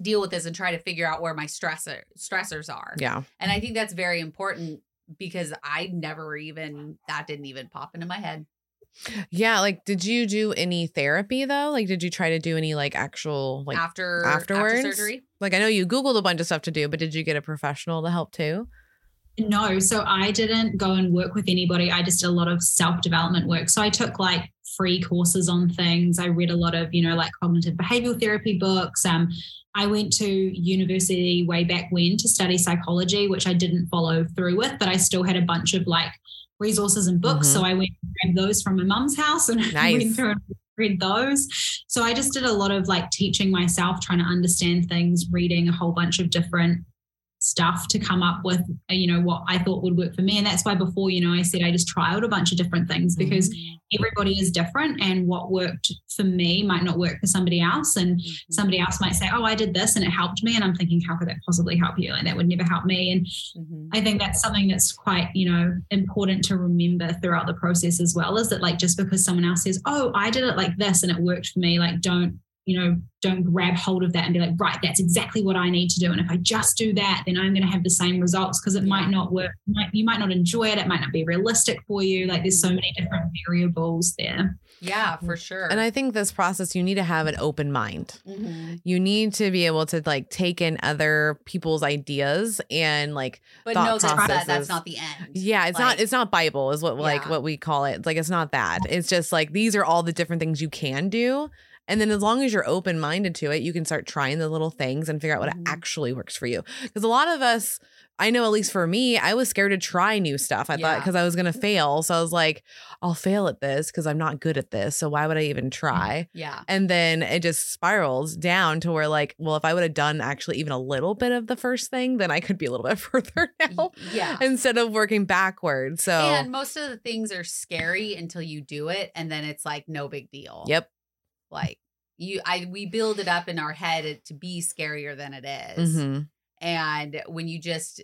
deal with this and try to figure out where my stressor stressors are. Yeah. And I think that's very important because I never even that didn't even pop into my head. Yeah. Like, did you do any therapy though? Like, did you try to do any like actual like after afterwards? after surgery. like I know you Googled a bunch of stuff to do, but did you get a professional to help too? No, so I didn't go and work with anybody. I just did a lot of self development work. So I took like free courses on things. I read a lot of, you know, like cognitive behavioral therapy books. Um, I went to university way back when to study psychology, which I didn't follow through with, but I still had a bunch of like resources and books. Mhm. So I went and grabbed those from my mum's house and Nice. went through and read those. So I just did a lot of like teaching myself, trying to understand things, reading a whole bunch of different stuff to come up with uh, you know what I thought would work for me. And that's why before you know I said I just trialed a bunch of different things because everybody is different and what worked for me might not work for somebody else. And Mm-hmm. somebody else might say oh I did this and it helped me. And I'm thinking how could that possibly help you? And that would never help me. And Mhm. I think that's something that's quite, you know, important to remember throughout the process as well is that like just because someone else says, "Oh, I did it like this and it worked for me," like don't, you know, don't grab hold of that and be like, "Right, that's exactly what I need to do." And if I just do that, then I'm going to have the same results because it might not work. Might, you might not enjoy it. It might not be realistic for you. Like there's so many different variables there. Yeah, for sure. And I think this process, you need to have an open mind. Mhm. You need to be able to like take in other people's ideas and like but thought no, that's that, processes. that's not the end. Yeah, it's Like- not it's not Bible is what like what we call it. It's like it's not that. It's just like these are all the different things you can do. And then as long as you're open minded to it, you can start trying the little things and figure out what Mhm. actually works for you. Because a lot of us I know at least for me, I was scared to try new stuff. I thought because I was gonna fail. So I was like, I'll fail at this because I'm not good at this. So why would I even try? Yeah. And then it just spirals down to where like, well, if I would have done actually even a little bit of the first thing, then I could be a little bit further now Yeah. instead of working backwards. So And most of the things are scary until you do it, and then it's like no big deal. Yep. Like you, I we build it up in our head to be scarier than it is. hmm and when you just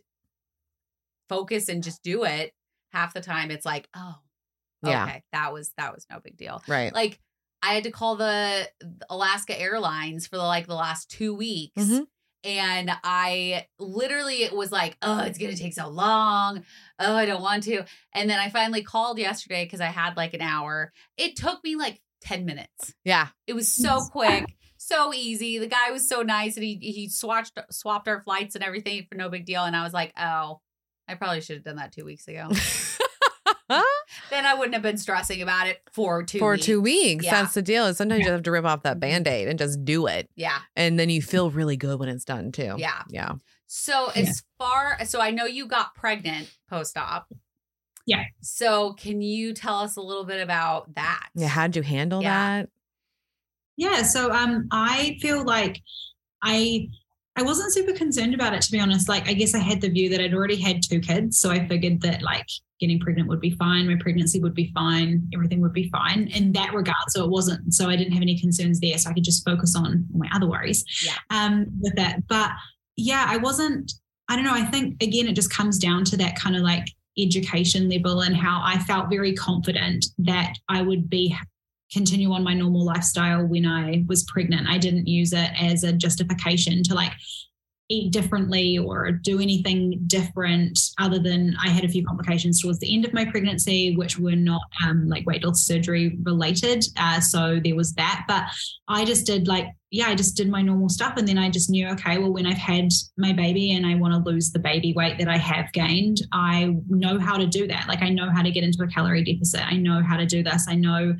focus and just do it, half the time it's like, oh, okay, Yeah. that was that was no big deal. Right. Like I had to call the Alaska Airlines for the, like the last two weeks. Mhm. And I literally it was like, oh, it's gonna take so long. Oh, I don't want to. And then I finally called yesterday because I had like an hour. It took me like 10 minutes. yeah. It was so quick, so easy. The guy was so nice, and he he swatched swapped our flights and everything for no big deal. And I was like, oh, I probably should have done that two weeks ago. then I wouldn't have been stressing about it for two For weeks. two weeks. Yeah. That's the deal. Is sometimes you have to rip off that Mhm. band aid and just do it. Yeah. And then you feel really good when it's done too. Yeah. Yeah. So Yeah. as far so I know you got pregnant post op. Yeah. So can you tell us a little bit about that? Yeah. How'd you handle Yeah. that? Yeah, so um I feel like I I wasn't super concerned about it to be honest. Like I guess I had the view that I'd already had two kids, so I figured that like getting pregnant would be fine, my pregnancy would be fine, everything would be fine in that regard. So it wasn't. So I didn't have any concerns there, so I could just focus on my other worries. Yeah. Um with that. But yeah, I wasn't I don't know, I think again it just comes down to that kind of like education level and how I felt very confident that I would be continue on my normal lifestyle when I was pregnant. I didn't use it as a justification to like eat differently or do anything different other than I had a few complications towards the end of my pregnancy, which were not um, like weight loss surgery related. Uh, so there was that. But I just did like, yeah, I just did my normal stuff. And then I just knew, okay, well, when I've had my baby and I want to lose the baby weight that I have gained, I know how to do that. Like, I know how to get into a calorie deficit. I know how to do this. I know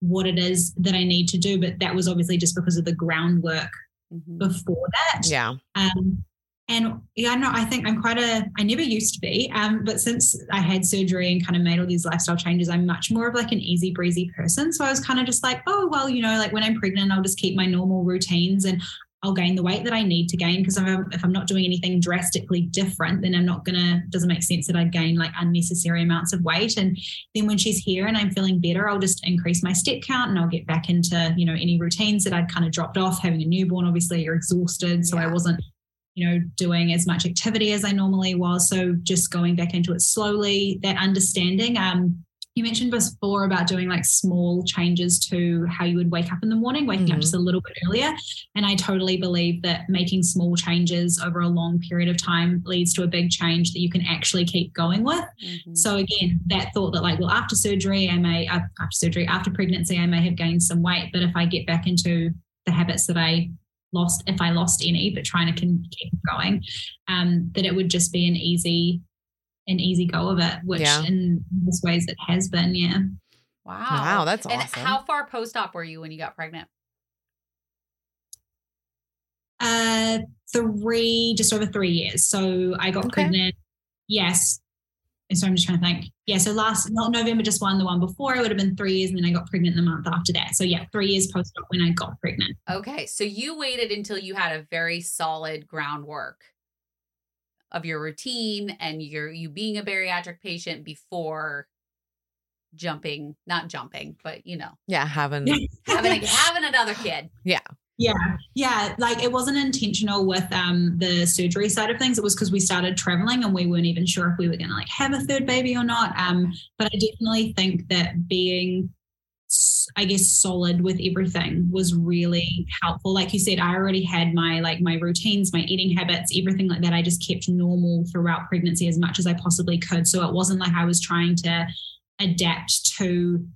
what it is that I need to do. But that was obviously just because of the groundwork Mhm. before that. Yeah. Um, and yeah, no, I think I'm quite a, I never used to be, um, but since I had surgery and kind of made all these lifestyle changes, I'm much more of like an easy breezy person. So I was kind of just like, oh, well, you know, like when I'm pregnant, I'll just keep my normal routines and I'll gain the weight that I need to gain. Because if I'm, if I'm not doing anything drastically different, then I'm not gonna, doesn't make sense that I'd gain like unnecessary amounts of weight. And then when she's here and I'm feeling better, I'll just increase my step count and I'll get back into, you know, any routines that I'd kind of dropped off. Having a newborn, obviously, you're exhausted. So I wasn't you know, doing as much activity as I normally was. So just going back into it slowly, that understanding. Um, you mentioned before about doing like small changes to how you would wake up in the morning, waking up Mhm. just a little bit earlier. And I totally believe that making small changes over a long period of time leads to a big change that you can actually keep going with. Mhm. So again, that thought that like, well, after surgery, I may uh, after surgery, after pregnancy, I may have gained some weight, but if I get back into the habits that I lost, if I lost any, but trying to can keep going, um, that it would just be an easy, an easy go of it, which Yeah. in most ways it has been. Yeah. wow. Wow. That's And awesome. how far post op were you when you got pregnant? Uh, three, just over three years. So I got Okay. pregnant. Yes. And so I'm just trying to think. Yeah. So last, not November, just one, the one before, it would have been three years. And then I got pregnant the month after that. So yeah, three years post op when I got pregnant. Okay. So you waited until you had a very solid groundwork of your routine and your you being a bariatric patient before jumping, not jumping, but you know, yeah. Having, having having another kid. Yeah. Yeah. Yeah. Like it wasn't intentional with um the surgery side of things. It was because we started traveling and we weren't even sure if we were gonna like have a third baby or not. Um, but I definitely think that being s- I guess solid with everything was really helpful. Like you said, I already had my like my routines, my eating habits, everything like that. I just kept normal throughout pregnancy as much as I possibly could. So it wasn't like I was trying to adapt to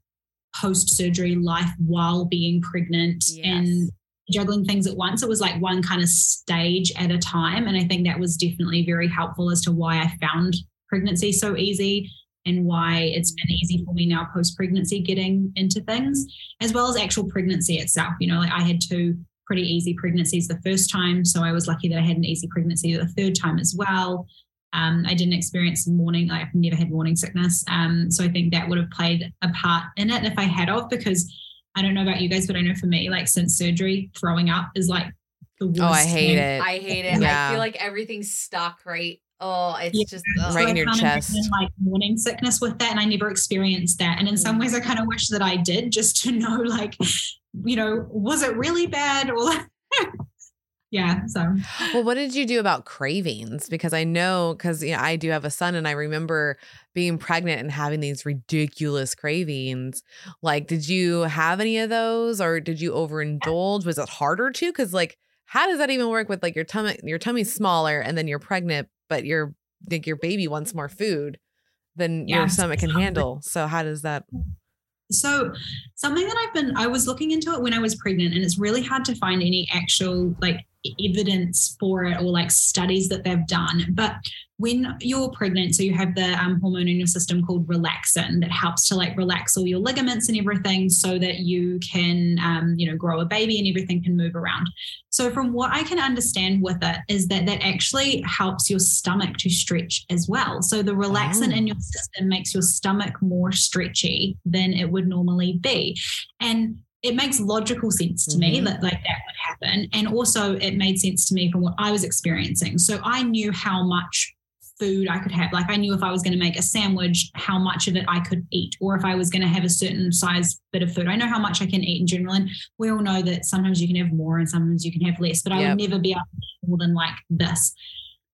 post surgery life while being pregnant Yes. and juggling things at once. It was like one kind of stage at a time. And I think that was definitely very helpful as to why I found pregnancy so easy and why it's been easy for me now post pregnancy getting into things, as well as actual pregnancy itself. You know, like I had two pretty easy pregnancies the first time. So I was lucky that I had an easy pregnancy the third time as well. Um, I didn't experience morning, like I've never had morning sickness. Um, so I think that would have played a part in it if I had of, because I don't know about you guys, but I know for me, like since surgery, throwing up is like the worst. oh, I hate thing. it. I hate it. I feel like everything's stuck right. Oh, it's Yeah. just So ugh. Right in I your chest. like morning sickness with that, and I never experienced that. And in some Mm. ways, I kind of wish that I did, just to know, like, you know, was it really bad or? yeah. So well, what did you do about cravings? Because I know, because you know, I do have a son, and I remember being pregnant and having these ridiculous cravings. Like, did you have any of those, or did you overindulge? Was it harder to? Because like, how does that even work with like your tummy? Your tummy's smaller, and then you're pregnant, but your like your baby wants more food than Yeah. your stomach can handle. So how does that? So, something that I've been, I was looking into it when I was pregnant, and it's really hard to find any actual like evidence for it or like studies that they've done. But when you're pregnant, so you have the um, hormone in your system called relaxin that helps to like relax all your ligaments and everything so that you can, um, you know, grow a baby and everything can move around. So, from what I can understand with it, is that that actually helps your stomach to stretch as well. So, the relaxin oh. in your system makes your stomach more stretchy than it would normally be. And it makes logical sense to mm-hmm. me that like that would happen and also it made sense to me from what i was experiencing so i knew how much food i could have like i knew if i was going to make a sandwich how much of it i could eat or if i was going to have a certain size bit of food i know how much i can eat in general and we all know that sometimes you can have more and sometimes you can have less but i yep. would never be able to more than like this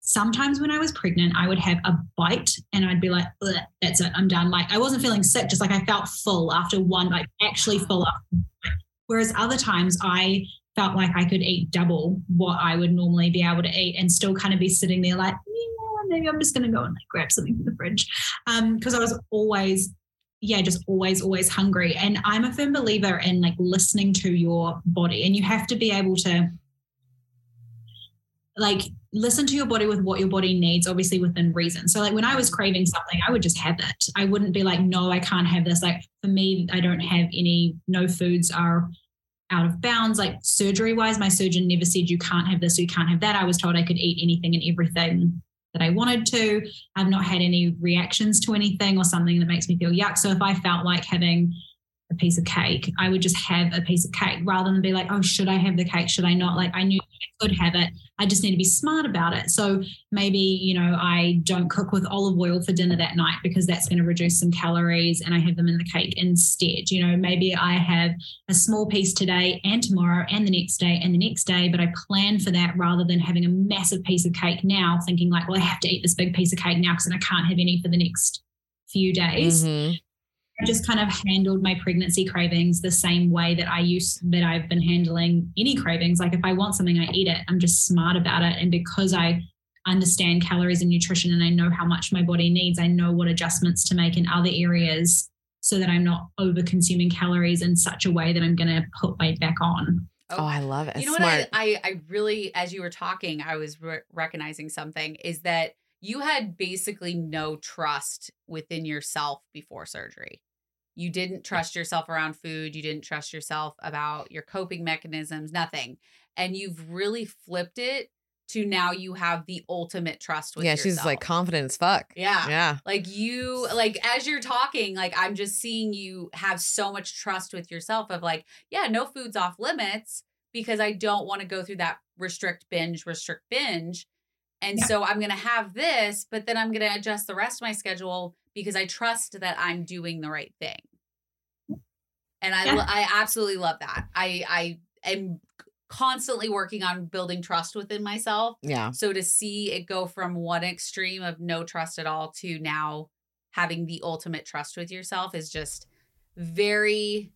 sometimes when I was pregnant, I would have a bite and I'd be like, that's it, I'm done. Like I wasn't feeling sick, just like I felt full after one, like actually full up. Whereas other times I felt like I could eat double what I would normally be able to eat and still kind of be sitting there like, yeah, maybe I'm just going to go and like grab something from the fridge. Because um, I was always yeah, just always, always hungry. And I'm a firm believer in like listening to your body, and you have to be able to like listen to your body with what your body needs, obviously within reason. So, like when I was craving something, I would just have it. I wouldn't be like, no, I can't have this. Like for me, I don't have any, no foods are out of bounds. Like surgery wise, my surgeon never said you can't have this or you can't have that. I was told I could eat anything and everything that I wanted to. I've not had any reactions to anything or something that makes me feel yuck. So if I felt like having a piece of cake, I would just have a piece of cake rather than be like, oh, should I have the cake? Should I not? Like, I knew I could have it. I just need to be smart about it. So maybe, you know, I don't cook with olive oil for dinner that night because that's going to reduce some calories and I have them in the cake instead. You know, maybe I have a small piece today and tomorrow and the next day and the next day, but I plan for that rather than having a massive piece of cake now, thinking like, well, I have to eat this big piece of cake now because I can't have any for the next few days. Mm-hmm. I just kind of handled my pregnancy cravings the same way that I used that I've been handling any cravings. Like if I want something, I eat it. I'm just smart about it. And because I understand calories and nutrition and I know how much my body needs, I know what adjustments to make in other areas so that I'm not over consuming calories in such a way that I'm going to put weight back on. Oh, I love it. You know Smart. what I, I, I really, as you were talking, I was re- recognizing something is that you had basically no trust within yourself before surgery. You didn't trust yourself around food. You didn't trust yourself about your coping mechanisms, nothing. And you've really flipped it to now you have the ultimate trust with yeah yourself. she's like confident as fuck yeah yeah like you like as you're talking like i'm just seeing you have so much trust with yourself of like yeah no food's off limits because i don't want to go through that restrict binge restrict binge and yeah. so i'm going to have this but then i'm going to adjust the rest of my schedule because I trust that I'm doing the right thing. And I yeah. I absolutely love that. I I am constantly working on building trust within myself. Yeah. So to see it go from one extreme of no trust at all to now having the ultimate trust with yourself is just very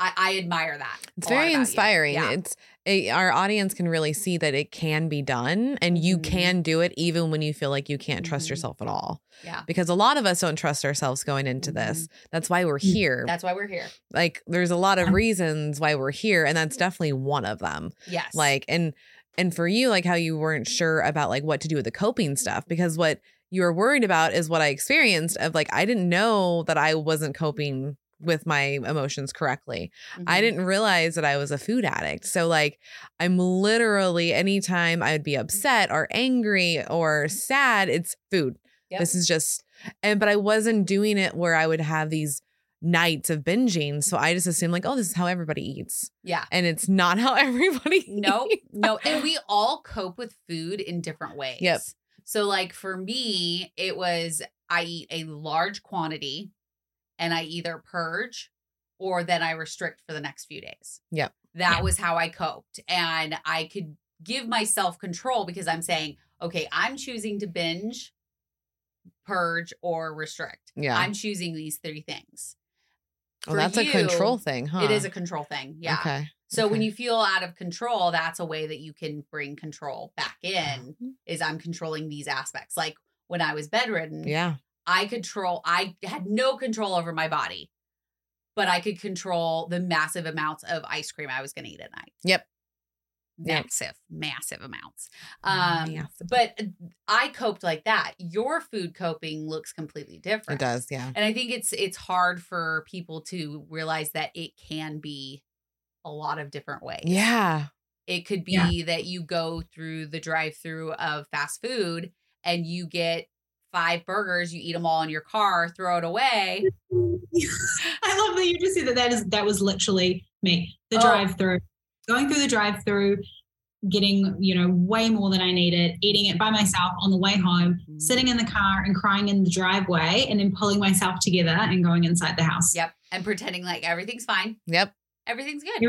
I, I admire that. It's very inspiring. Yeah. It's it, our audience can really see that it can be done and you mm-hmm. can do it even when you feel like you can't trust mm-hmm. yourself at all. Yeah. Because a lot of us don't trust ourselves going into mm-hmm. this. That's why we're mm, here. That's why we're here. Like there's a lot of reasons why we're here and that's definitely one of them. Yes. Like and and for you like how you weren't sure about like what to do with the coping stuff because what you were worried about is what I experienced of like I didn't know that I wasn't coping with my emotions correctly. Mm-hmm. I didn't realize that I was a food addict. So like I'm literally anytime I would be upset or angry or sad, it's food. Yep. This is just and but I wasn't doing it where I would have these nights of binging. So I just assumed like, oh, this is how everybody eats. Yeah. And it's not how everybody No, no. And we all cope with food in different ways. Yep. So like for me, it was I eat a large quantity and I either purge or then I restrict for the next few days. Yep. That was how I coped. And I could give myself control because I'm saying, okay, I'm choosing to binge, purge, or restrict. Yeah. I'm choosing these three things. Oh, that's you, a control thing, huh? It is a control thing. Yeah. Okay. So okay. when you feel out of control, that's a way that you can bring control back in mm-hmm. is I'm controlling these aspects. Like when I was bedridden, yeah. I control, I had no control over my body. but I could control the massive amounts of ice cream I was going to eat at night. Yep. Yep. Massive, massive amounts. Um, Massive. but I coped like that. Your food coping looks completely different. It does, yeah. And I think it's it's hard for people to realize that it can be a lot of different ways. Yeah. It could be Yeah. that you go through the drive-through of fast food and you get five burgers, you eat them all in your car, throw it away. I love that you just said that. That is that was literally me. The Oh. drive-through, going through the drive-through, getting you know way more than I needed, eating it by myself on the way home, Mm. sitting in the car and crying in the driveway, and then pulling myself together and going inside the house. Yep. And pretending like everything's fine. Yep. Everything's good.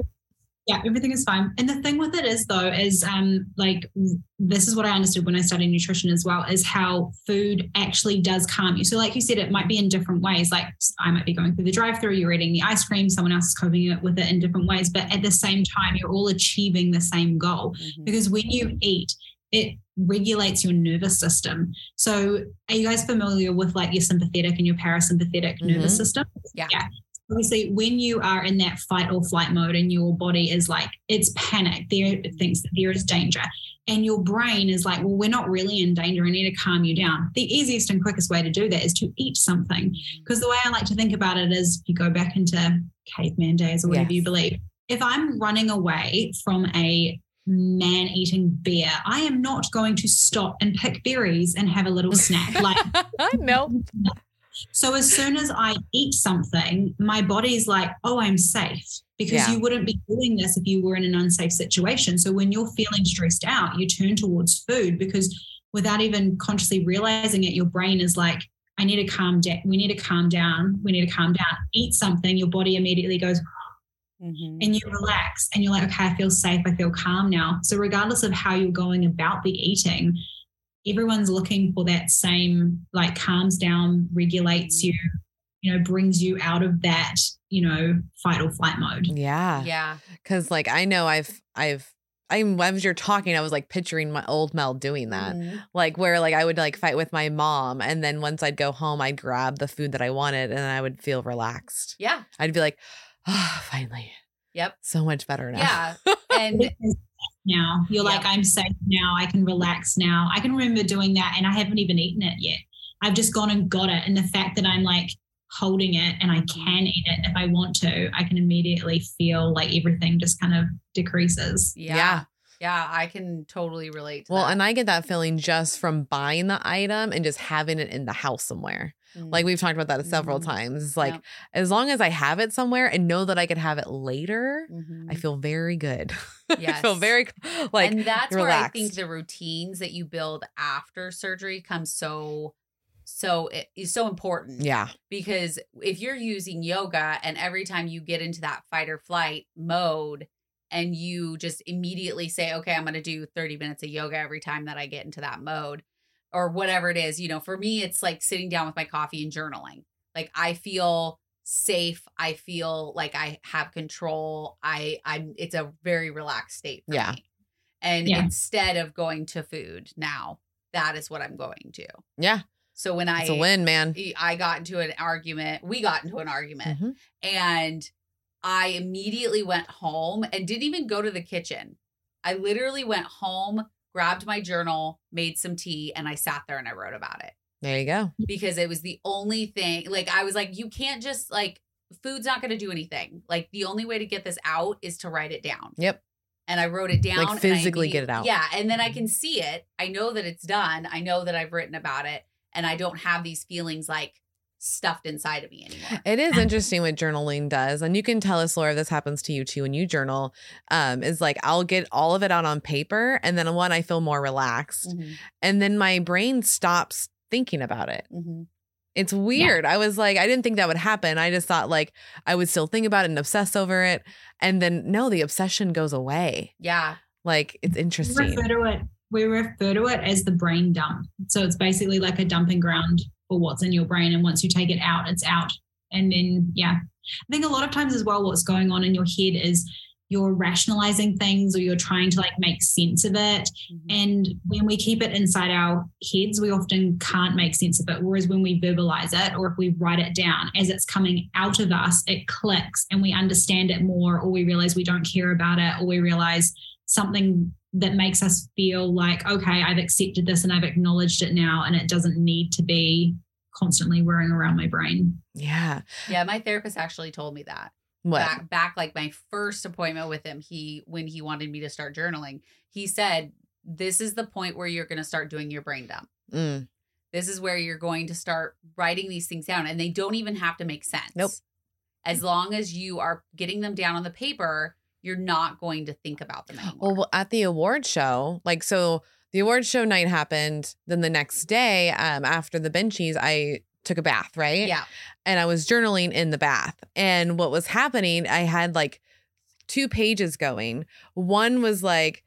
Yeah, everything is fine. And the thing with it is though, is um like this is what I understood when I studied nutrition as well, is how food actually does calm you. So like you said, it might be in different ways. Like I might be going through the drive-through, you're eating the ice cream, someone else is coping with it in different ways. But at the same time, you're all achieving the same goal. Mhm. Because when you eat, it regulates your nervous system. So are you guys familiar with like your sympathetic and your parasympathetic nervous Mhm. system? Yeah. Yeah. Obviously, when you are in that fight or flight mode and your body is like, it's panic, there it thinks that there is danger. And your brain is like, well, we're not really in danger. I need to calm you down. The easiest and quickest way to do that is to eat something. Because the way I like to think about it is if you go back into caveman days or whatever you believe, if I'm running away from a man eating bear, I am not going to stop and pick berries and have a little snack. Like, I no. so as soon as I eat something, my body's like, oh, I'm safe. Because Yeah. you wouldn't be doing this if you were in an unsafe situation. So when you're feeling stressed out, you turn towards food because without even consciously realizing it, your brain is like, I need to calm down. We need to calm down. We need to calm down. Eat something. Your body immediately goes, Mhm. and you relax and you're like, okay, I feel safe, I feel calm now. So, regardless of how you're going about the eating, everyone's looking for that same, like, calms down, regulates you, you know, brings you out of that, you know, fight or flight mode. Yeah. Yeah. Cause like I know I've I've I'm as you're talking, I was like picturing my old Mel doing that. Mhm. Like where like I would like fight with my mom and then once I'd go home, I'd grab the food that I wanted and I would feel relaxed. Yeah. I'd be like, oh, finally. Yep. So much better now. Yeah. And Now you're Yeah. like, I'm safe now. I can relax now. I can remember doing that and I haven't even eaten it yet. I've just gone and got it. And the fact that I'm like holding it and I can eat it if I want to, I can immediately feel like everything just kind of decreases. yeah. Yeah. Yeah. I can totally relate to Well, that. and I get that feeling just from buying the item and just having it in the house somewhere. Mm. Like we've talked about that several Mhm. times. It's like Yep. as long as I have it somewhere and know that I could have it later, Mhm. I feel very good. I feel very like and that's where I think the routines that you build after surgery come so so it is so important yeah. because if you're using yoga and every time you get into that fight or flight mode and you just immediately say okay I'm going to do 30 minutes of yoga every time that I get into that mode or whatever it is you know for me it's like sitting down with my coffee and journaling like I feel safe I feel like I have control I I'm it's a very relaxed state for Yeah. me and Yeah. instead of going to food now that is what I'm going to Yeah. so when I It's a win, man. I got into an argument. We got into an argument Mhm. and I immediately went home and didn't even go to the kitchen. I literally went home, grabbed my journal, made some tea, and I sat there and I wrote about it There you go. because it was the only thing. Like, I was like, you can't just like, food's not going to do anything. Like, the only way to get this out is to write it down. Yep. And I wrote it down. and I physically get it out. Yeah. And then I can see it. I know that it's done. I know that I've written about it. And I don't have these feelings like stuffed inside of me anymore. It is interesting what journaling does. And you can tell us, Laura, if this happens to you too when you journal. Um, is like I'll get all of it out on paper and then one, I feel more relaxed. Mhm, And then my brain stops thinking about it. mhm. It's weird. I was like, I didn't think that would happen. I just thought like I would still think about it and obsess over it. And then no, the obsession goes away. Yeah. Like it's We interesting. refer to it. We refer to it as the brain dump. So it's basically like a dumping ground for what's in your brain, and once you take it out, it's out. And then, yeah, I think a lot of times as well, what's going on in your head is you're rationalizing things or you're trying to like make sense of it. Mhm. And when we keep it inside our heads, we often can't make sense of it. Whereas when we verbalize it or if we write it down as it's coming out of us, it clicks and we understand it more, or we realize we don't care about it, or we realize something that makes us feel like, okay, I've accepted this and I've acknowledged it now, and it doesn't need to be constantly whirring around my brain. Yeah. Yeah, my therapist actually told me that. What? Back back like my first appointment with him, he when he wanted me to start journaling, he said, This is the point where you're gonna start doing your brain dump. Mm. This is where you're going to start writing these things down. And they don't even have to make sense. Nope. As long as you are getting them down on the paper, you're not going to think about them anymore. Well, well, at the award show, like so the award show night happened. Then the next day, um, after the benchies, I took a bath, right? yeah. And I was journaling in the bath. And what was happening, I had like two pages going. One was like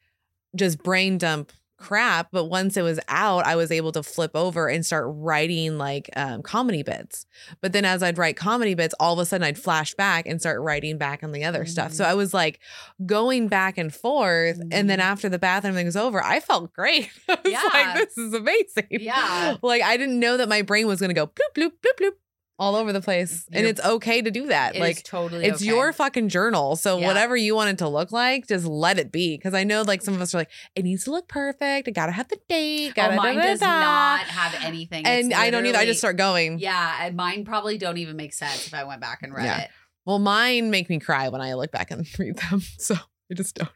just brain dump crap, but once it was out, I was able to flip over and start writing like um, comedy bits. But then as I'd write comedy bits, all of a sudden I'd flash back and start writing back on the other stuff. So. I was like going back and forth. And then Mhm. after the bathroom everything was over, I felt great. I was Yeah. like, this is amazing. Yeah. Like I didn't know that my brain was gonna go bloop, bloop, bloop, bloop all over the place. and You're- it's okay to do that. Like totally it's okay. your fucking journal. So Yeah. whatever you want it to look like, just let it be. Cause I know like some of us are like, it needs to look perfect. It gotta have the date. Gotta oh, mine da, da, does da. not have anything. And I don't either. I just start going. Yeah, and mine probably don't even make sense if I went back and read Yeah. it. Well, mine make me cry when I look back and read them. So I just don't.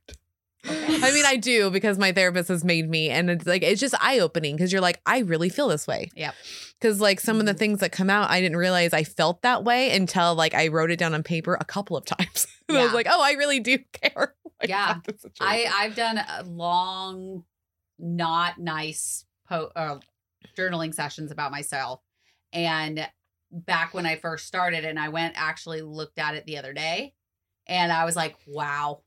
I mean, I do because my therapist has made me, and it's like it's just eye opening because you're like, I really feel this way. Yep. Because like some of the Mhm. things that come out, I didn't realize I felt that way until like I wrote it down on paper a couple of times. and I was like, oh, I really do care. like, Yeah. I I've done a long, not nice po- uh, journaling sessions about myself, and back when I first started, and I went actually looked at it the other day, and I was like, wow,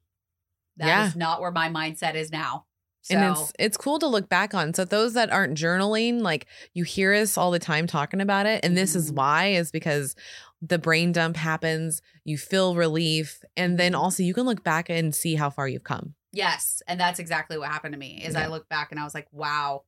that is Yeah. not where my mindset is now. So and it's it's cool to look back on. So those that aren't journaling, like you hear us all the time talking about it, and this is Mhm. why is because the brain dump happens, you feel relief, and then Mhm. also you can look back and see how far you've come. yes, and that's exactly what happened to me. Is I Yeah. look back and I was like, wow.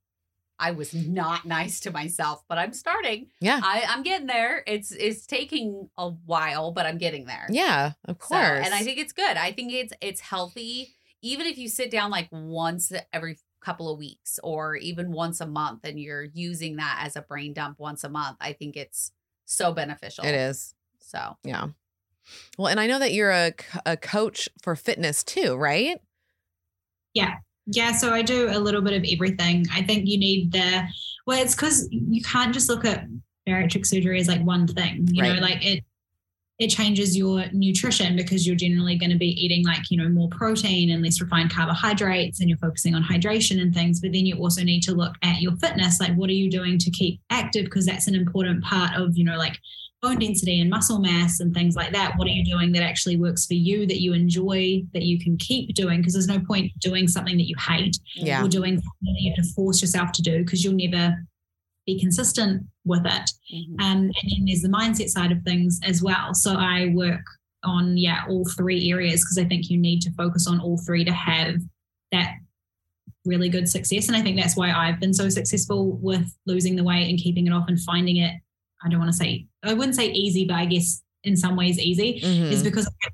I was not nice to myself, but I'm starting. Yeah. I, I'm getting there. It's it's taking a while, but I'm getting there. Yeah, of So, course. and I think it's good. I think it's it's healthy, even if you sit down like once every couple of weeks or even once a month, and you're using that as a brain dump once a month. I think it's so beneficial. it is. So Yeah. Well, and I know that you're a, a coach for fitness too, right? Yeah, so I do a little bit of everything. I think you need the well, it's because you can't just look at bariatric surgery as like one thing. You know, like it it changes your nutrition because you're generally going to be eating like you know more protein and less refined carbohydrates and you're focusing on hydration and things but then you also need to look at your fitness like what are you doing to keep active because that's an important part of you know like bone density and muscle mass and things like that what are you doing that actually works for you that you enjoy that you can keep doing because there's no point doing something that you hate Yeah. or doing something that you have to force yourself to do because you'll never be consistent with it mhm. um, and then there's the mindset side of things as well. So I work on, yeah, all three areas because I think you need to focus on all three to have that really good success. And I think that's why I've been so successful with losing the weight and keeping it off and finding it. I don't want to say, I wouldn't say easy, but I guess in some ways easy Mhm. is because I've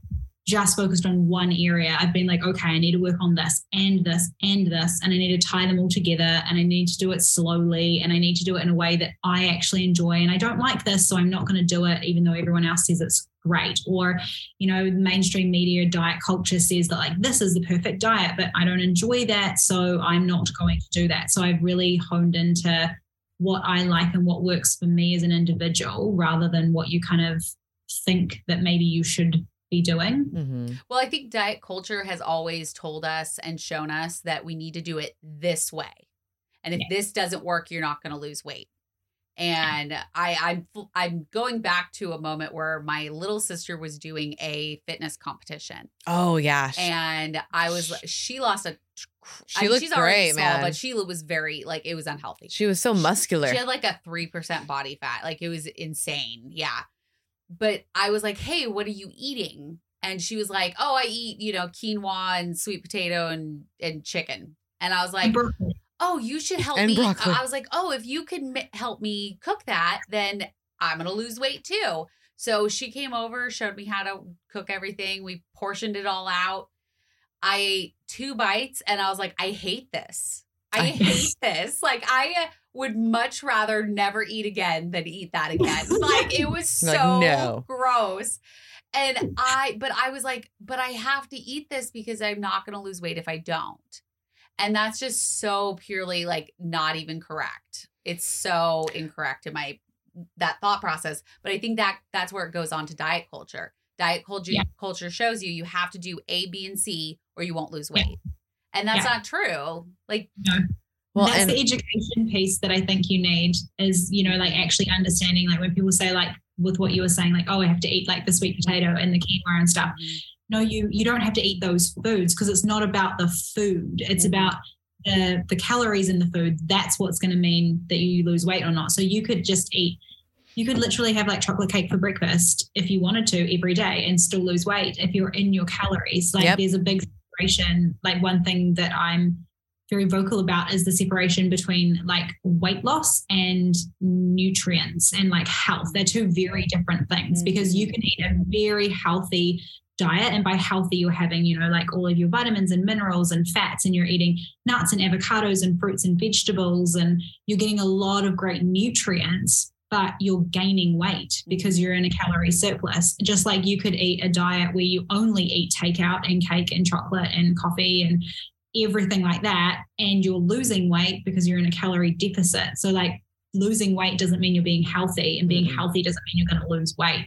just focused on one area. I've been like, okay, I need to work on this and this and this, and I need to tie them all together and I need to do it slowly and I need to do it in a way that I actually enjoy. And I don't like this, so I'm not going to do it, even though everyone else says it's great. Or, you know, mainstream media diet culture says that like this is the perfect diet, but I don't enjoy that, so I'm not going to do that. So I've really honed into what I like and what works for me as an individual rather than what you kind of think that maybe you should be doing. Mhm. Well, I think diet culture has always told us and shown us that we need to do it this way. And if Yeah. this doesn't work, you're not going to lose weight. And I I'm I'm going back to a moment where my little sister was doing a fitness competition Oh yeah. And I was she lost a She I mean, looked she's already great, small, man. but she was very like it was unhealthy. She was so muscular. She had like a 3% body fat. Like it was insane. Yeah. But I was like, hey, what are you eating? and she was like, "Oh, I eat, you know, quinoa and sweet potato and and chicken." And I was like, Broccoli. "Oh, you should help And me." broccoli. I was like, "Oh, if you can mi- help me cook that, then I'm going to lose weight too." So she came over, showed me how to cook everything. We portioned it all out. I ate two bites and I was like, "I hate this. I hate this. Like I would much rather never eat again than eat that again. like it was so like, "No." gross." And I, but I was like, but I have to eat this because I'm not going to lose weight if I don't. And that's just so purely like not even correct. It's so incorrect in my that thought process. But I think that that's where it goes on to diet culture. Diet culture Yeah. culture shows you you have to do A, B, and C or you won't lose Yeah. weight. And that's Yeah. not true. Like Well, that's and the education piece that I think you need is, you know, like actually understanding, like when people say, like, with what you were saying, like, oh, I have to eat like the sweet potato and the quinoa and stuff. No, you you don't have to eat those foods because it's not about the food. It's Mhm. about the the calories in the food. That's what's going to mean that you lose weight or not. So you could just eat. You could literally have like chocolate cake for breakfast if you wanted to every day and still lose weight if you're in your calories. Like Yep. there's a big separation. Like one thing that I'm very vocal about is the separation between like weight loss and nutrients and like health. They're two very different things because you mm. can eat a very healthy diet and by healthy you're having you know like all of your vitamins and minerals and fats and you're eating nuts and avocados and fruits and vegetables and you're getting a lot of great nutrients but you're gaining weight because you're in a calorie surplus. Just like you could eat a diet where you only eat takeout and cake and chocolate and coffee and everything like that and you're losing weight because you're in a calorie deficit. So like losing weight doesn't mean you're being healthy and being Mhm. healthy doesn't mean you're going to lose weight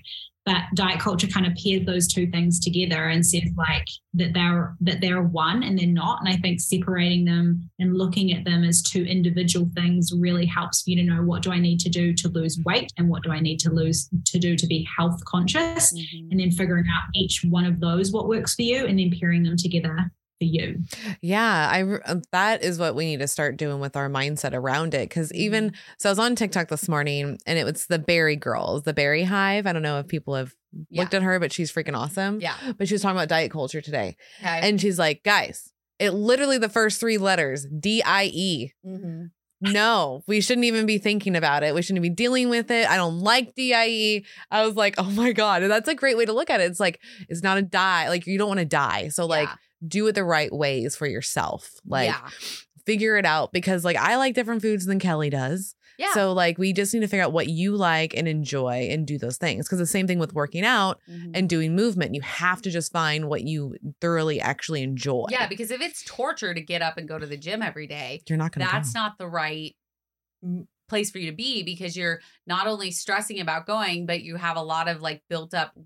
but diet culture kind of pairs those two things together and says like that they're that they're one and they're not. And i think separating them and looking at them as two individual things really helps you to know what do i need to do to lose weight and what do i need to lose to do to be health conscious? Mm-hmm. And then figuring out each one of those what works for you and then pairing them together for you Yeah, I uh, that is what we need to start doing with our mindset around it. Because even so, I was on TikTok this morning, and it was the Berry Girls, the Berry Hive. I don't know if people have Yeah. looked at her, but she's freaking awesome. Yeah. But she was talking about diet culture today, Okay. and she's like, guys, it literally the first three letters D I E. mm-hmm. No, we shouldn't even be thinking about it. We shouldn't be dealing with it. I don't like DIE. I was like, oh my God. And that's a great way to look at it. It's like, it's not a die. Like, you don't want to die. So, like, do it the right ways for yourself. Like, yeah. figure it out because, like, I like different foods than Kellie does. Yeah. So, like, we just need to figure out what you like and enjoy and do those things. Because the same thing with working out Mhm. and doing movement, you have to just find what you thoroughly actually enjoy. yeah, because if it's torture to get up and go to the gym every day, You're not going to that's not the right place for you to be because you're not only stressing about going, but you have a lot of like built up,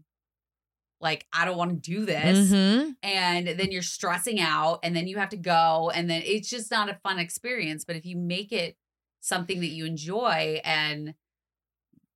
like, I don't want to do this. hmm And then you're stressing out and then you have to go. And then it's just not a fun experience. But if you make it something that you enjoy and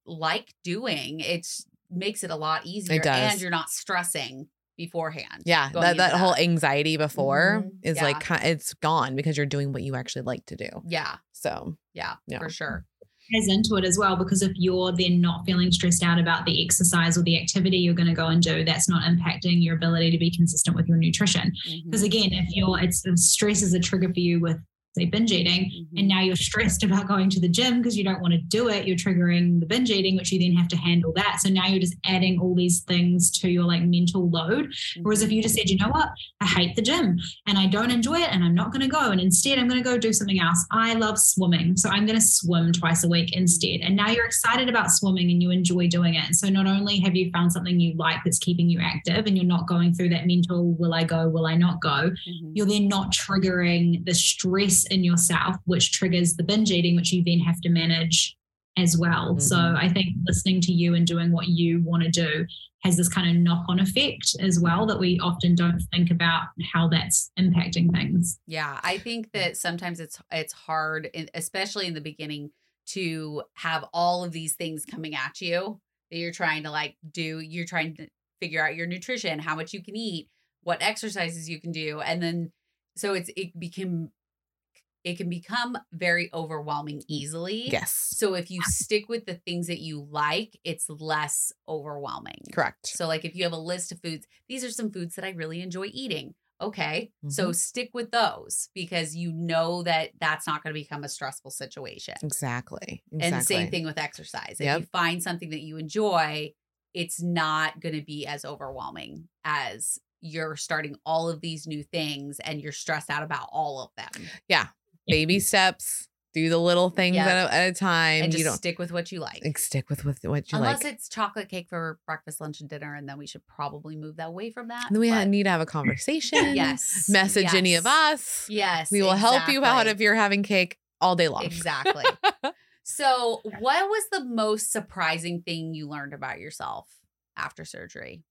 like doing, it makes it a lot easier. does. And you're not stressing beforehand. Yeah, that, that whole anxiety before Mhm. is Yeah. like it's gone because you're doing what you actually like to do. Yeah. So Yeah. Yeah. For sure. Ties into it as well because if you're then not feeling stressed out about the exercise or the activity you're going to go and do that's not impacting your ability to be consistent with your nutrition Mhm. because again if you're it's stress is a trigger for you with say binge eating Mhm. and now you're stressed about going to the gym because you don't want to do it you're triggering the binge eating which you then have to handle that. So now you're just adding all these things to your like mental load. Whereas if you just said you know what? I hate the gym and i don't enjoy it and i'm not going to go and instead i'm going to go do something else. I love swimming so i'm going to swim twice a week instead. And now you're excited about swimming and you enjoy doing it. So not only have you found something you like that's keeping you active and you're not going through that mental will i go? Will i not go? Mhm. you're then not triggering the stress in yourself, which triggers the binge eating, which you then have to manage as well. So Mhm. I think listening to you and doing what you want to do has this kind of knock on effect as well that we often don't think about how that's impacting things. Yeah, I think that sometimes it's it's hard, especially in the beginning, to have all of these things coming at you that you're trying to like do. You're trying to figure out your nutrition, how much you can eat, what exercises you can do, and then so it's it became it can become very overwhelming easily. Yes. So if you stick with the things that you like, it's less overwhelming. Correct. So like if you have a list of foods, these are some foods that I really enjoy eating. Okay. So Mhm. stick with those because you know that that's not going to become a stressful situation. Exactly. And same thing with exercise. If Yep. you find something that you enjoy, it's not going to be as overwhelming as you're starting all of these new things and you're stressed out about all of them. Baby steps. Do the little things Yeah. at, a, at a time. And you just don't stick with what you like. like, stick with, with what you Unless like. Unless it's chocolate cake for breakfast, lunch, and dinner, and then we should probably move that away from that. And then we but- need to have a conversation. yes, Message any of us. Yes, We will help you out if you're having cake all day long. Exactly. so, what was the most surprising thing you learned about yourself after surgery?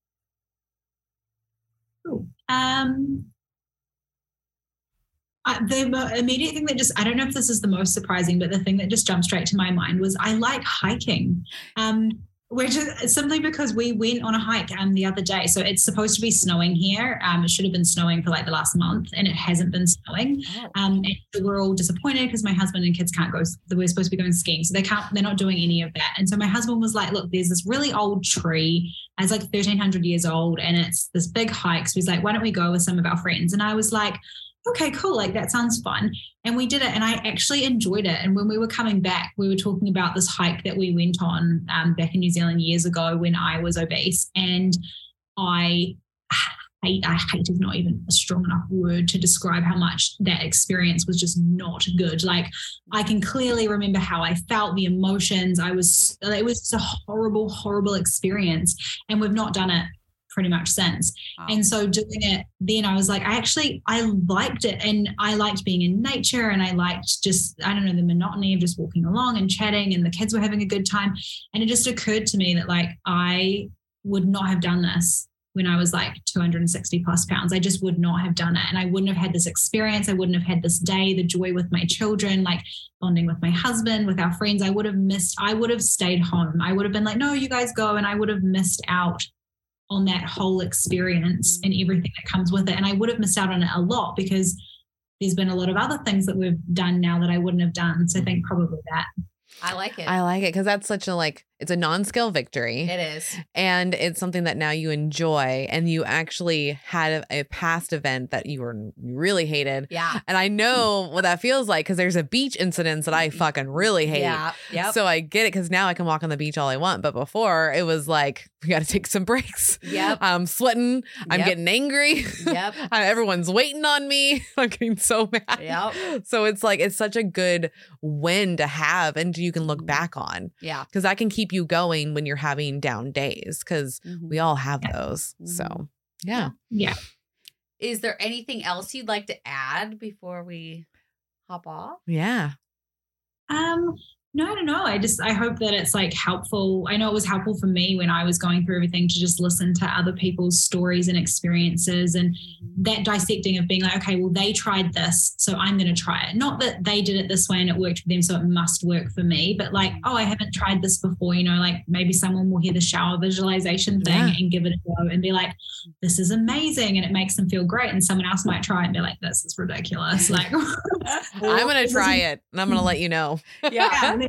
Um, uh, the immediate thing that just, I don't know if this is the most surprising, but the thing that just jumped straight to my mind was I like hiking. Um, which is simply because we went on a hike um, the other day. So it's supposed to be snowing here. Um, it should have been snowing for like the last month and it hasn't been snowing. Um, and we're all disappointed because my husband and kids can't go. We're supposed to be going skiing, so they can't. They're not doing any of that. And so my husband was like, "Look, there's this really old tree. It's like 1,300 years old, and it's this big hike." So he's like, "Why don't we go with some of our friends?" And I was like, "Okay, cool. Like that sounds fun." And we did it, and I actually enjoyed it. And when we were coming back, we were talking about this hike that we went on um, back in New Zealand years ago when I was obese, and I hate, I hate is not even a strong enough word to describe how much that experience was just not good. Like I can clearly remember how I felt, the emotions. I was, it was just a horrible, horrible experience. And we've not done it pretty much since. And so doing it then I was like, I actually I liked it and I liked being in nature and I liked just, I don't know, the monotony of just walking along and chatting and the kids were having a good time. And it just occurred to me that like I would not have done this when I was like 260 plus pounds. I just would not have done it. And I wouldn't have had this experience. I wouldn't have had this day, the joy with my children, like bonding with my husband, with our friends. I would have missed, I would have stayed home. I would have been like, no, you guys go. And I would have missed out on that whole experience and everything that comes with it. And I would have missed out on it a lot because there's been a lot of other things that we've done now that I wouldn't have done. So I think probably that. I like it. I like it because that's such a like it's a non-scale victory. it is. and it's something that now you enjoy and you actually had a, a past event that you were you really hated Yeah. and i know what that feels like because there's a beach incident that i fucking really hate Yeah. Yep. so i get it because now i can walk on the beach all i want but before it was like we got to take some breaks Yep. i'm sweating i'm Yep. getting angry Yep. everyone's waiting on me i'm getting so mad Yep. so it's like it's such a good win to have and you can look Mhm. back on Yeah. because that can keep you going when you're having down days because Mhm. we all have Yeah. those. So, Mhm. yeah. Yeah. Is there anything else you'd like to add before we hop off? Yeah. Um, no, I don't know. I just I hope that it's like helpful. I know it was helpful for me when I was going through everything to just listen to other people's stories and experiences and mm-hmm. that dissecting of being like, okay, well, they tried this, so I'm going to try it. Not that they did it this way and it worked for them, so it must work for me, but like, mm-hmm. oh, I haven't tried this before. You know, like maybe someone will hear the shower visualization thing Yeah. and give it a go and be like, this is amazing. And it makes them feel great. And someone else might try it and be like, this is ridiculous. Like, I'm going to try it and I'm going to let you know. yeah.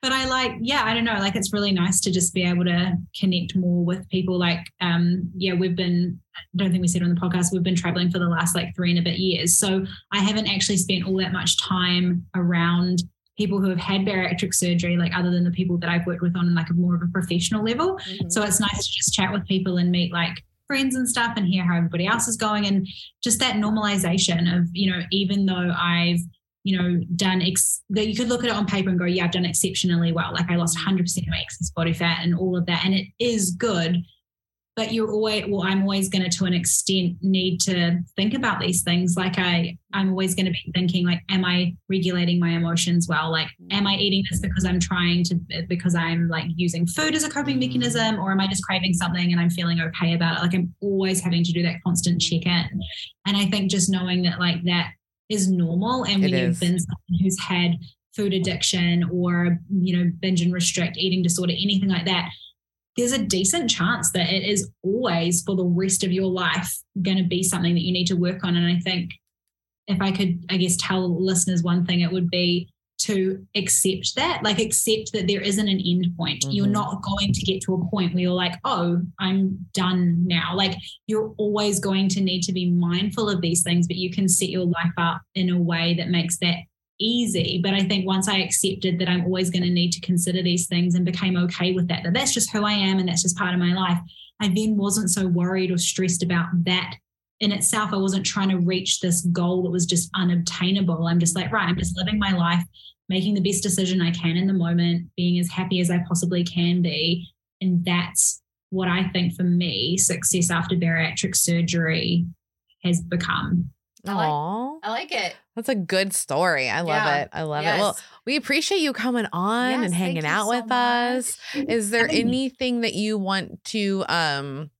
But I like, yeah, I don't know. Like, it's really nice to just be able to connect more with people. Like, um, yeah, we've been, I don't think we said on the podcast, we've been traveling for the last like three and a bit years. So I haven't actually spent all that much time around people who have had bariatric surgery, like other than the people that I've worked with on like a more of a professional level. Mhm. So it's nice to just chat with people and meet like friends and stuff and hear how everybody else is going and just that normalization of, you know, even though I've, you know, done ex- that you could look at it on paper and go, yeah, I've done exceptionally well. Like I lost mm. 100% of my excess body fat and all of that. And it is good. But you're always, well, I'm always going to, to an extent, need to think about these things. Like I, I'm always going to be thinking, like, am I regulating my emotions well? Like, am I mm. eating this because I'm trying to, because I'm like using food as a coping mechanism, mm. or am I just craving something and I'm feeling okay about it? Like, I'm always having to do that constant check in. And I think just knowing that, like, that is normal. And when It you've is. been someone who's had food addiction or, you know, binge and restrict eating disorder, anything like that, there's a decent chance that it is always for the rest of your life going to be something that you need to work on. And I think if I could, I guess, tell listeners one thing, it would be to accept that, like accept that there isn't an end point. Mm-hmm. You're not going to get to a point where you're like, oh, I'm done now. Like you're always going to need to be mindful of these things, but you can set your life up in a way that makes that easy. But I think once I accepted that I'm always going to need to consider these things and became okay with that, that that's just who I am and that's just part of my life, I then wasn't so worried or stressed about that in itself. I wasn't trying to reach this goal that was just unobtainable. I'm just like, right, I'm just living my life, making the best decision I can in the moment, being as happy as I possibly can be. And that's what I think for me, success after bariatric surgery has become. I like, I like it. That's a good story. I love yeah. it. I love yes. it. Well, we appreciate you coming on yes, and hanging out so with much. us. Is there anything that you want to um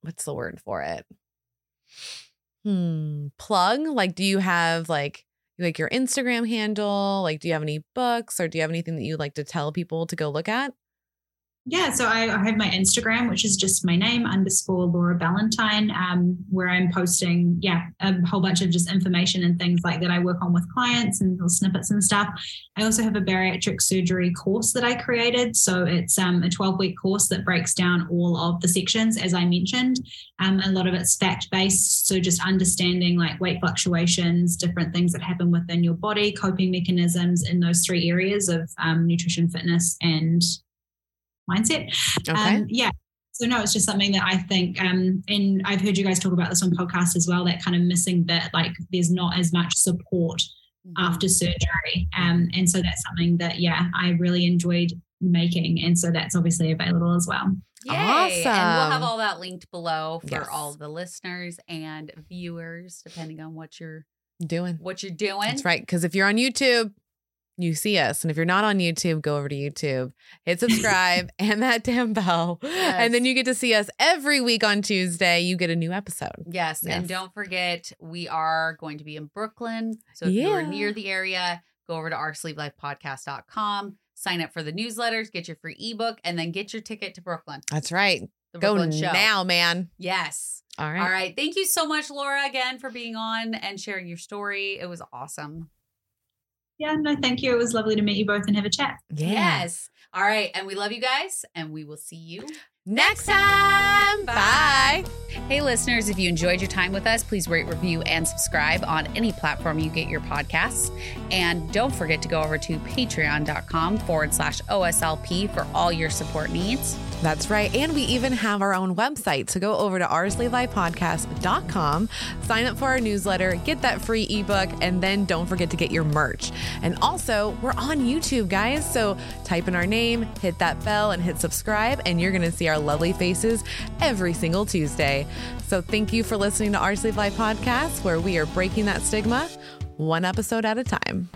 what's the word for it? Hmm, plug? Like do you have like like your Instagram handle? Like do you have any books or do you have anything that you like to tell people to go look at? Yeah, so I, I, have my Instagram, which is just my name underscore Laura Ballantyne, um, where I'm posting, yeah, a whole bunch of just information and things like that I work on with clients and little snippets and stuff. I also have a bariatric surgery course that I created. So it's um, a 12 week course that breaks down all of the sections, as I mentioned. Um, a lot of it's fact based. So just understanding like weight fluctuations, different things that happen within your body, coping mechanisms in those three areas of um, nutrition, fitness, and mindset. Okay. Um, yeah. So no, it's just something that I think, um, and I've heard you guys talk about this on podcast as well. That kind of missing bit, like there's not as much support mm-hmm. after surgery, um, and so that's something that yeah, I really enjoyed making, and so that's obviously available as well. Yay. Awesome. And we'll have all that linked below for yes. all the listeners and viewers, depending on what you're doing. What you're doing. That's right. Because if you're on YouTube, you see us. And if you're not on YouTube, go over to YouTube, hit subscribe and that damn bell. Yes. And then you get to see us every week on Tuesday. You get a new episode. Yes. yes. And don't forget, we are going to be in Brooklyn. So if yeah. you're near the area, go over to oursleevedlifepodcast.com, sign up for the newsletters, get your free ebook, and then get your ticket to Brooklyn. That's right. The go Brooklyn now, man. Yes. All right. All right. Thank you so much, Laura, again for being on and sharing your story. It was awesome yeah, no, thank you. It was lovely to meet you both and have a chat. Yeah. Yes. All right. And we love you guys, and we will see you next time. Bye. Hey, listeners, if you enjoyed your time with us, please rate, review, and subscribe on any platform you get your podcasts. And don't forget to go over to patreon.com forward slash OSLP for all your support needs. That's right. And we even have our own website. So go over to oursleevedlifepodcast.com, sign up for our newsletter, get that free ebook, and then don't forget to get your merch. And also, we're on YouTube, guys. So type in our name, hit that bell, and hit subscribe, and you're going to see our lovely faces every single Tuesday. So thank you for listening to Our Sleeved Life Podcast, where we are breaking that stigma one episode at a time.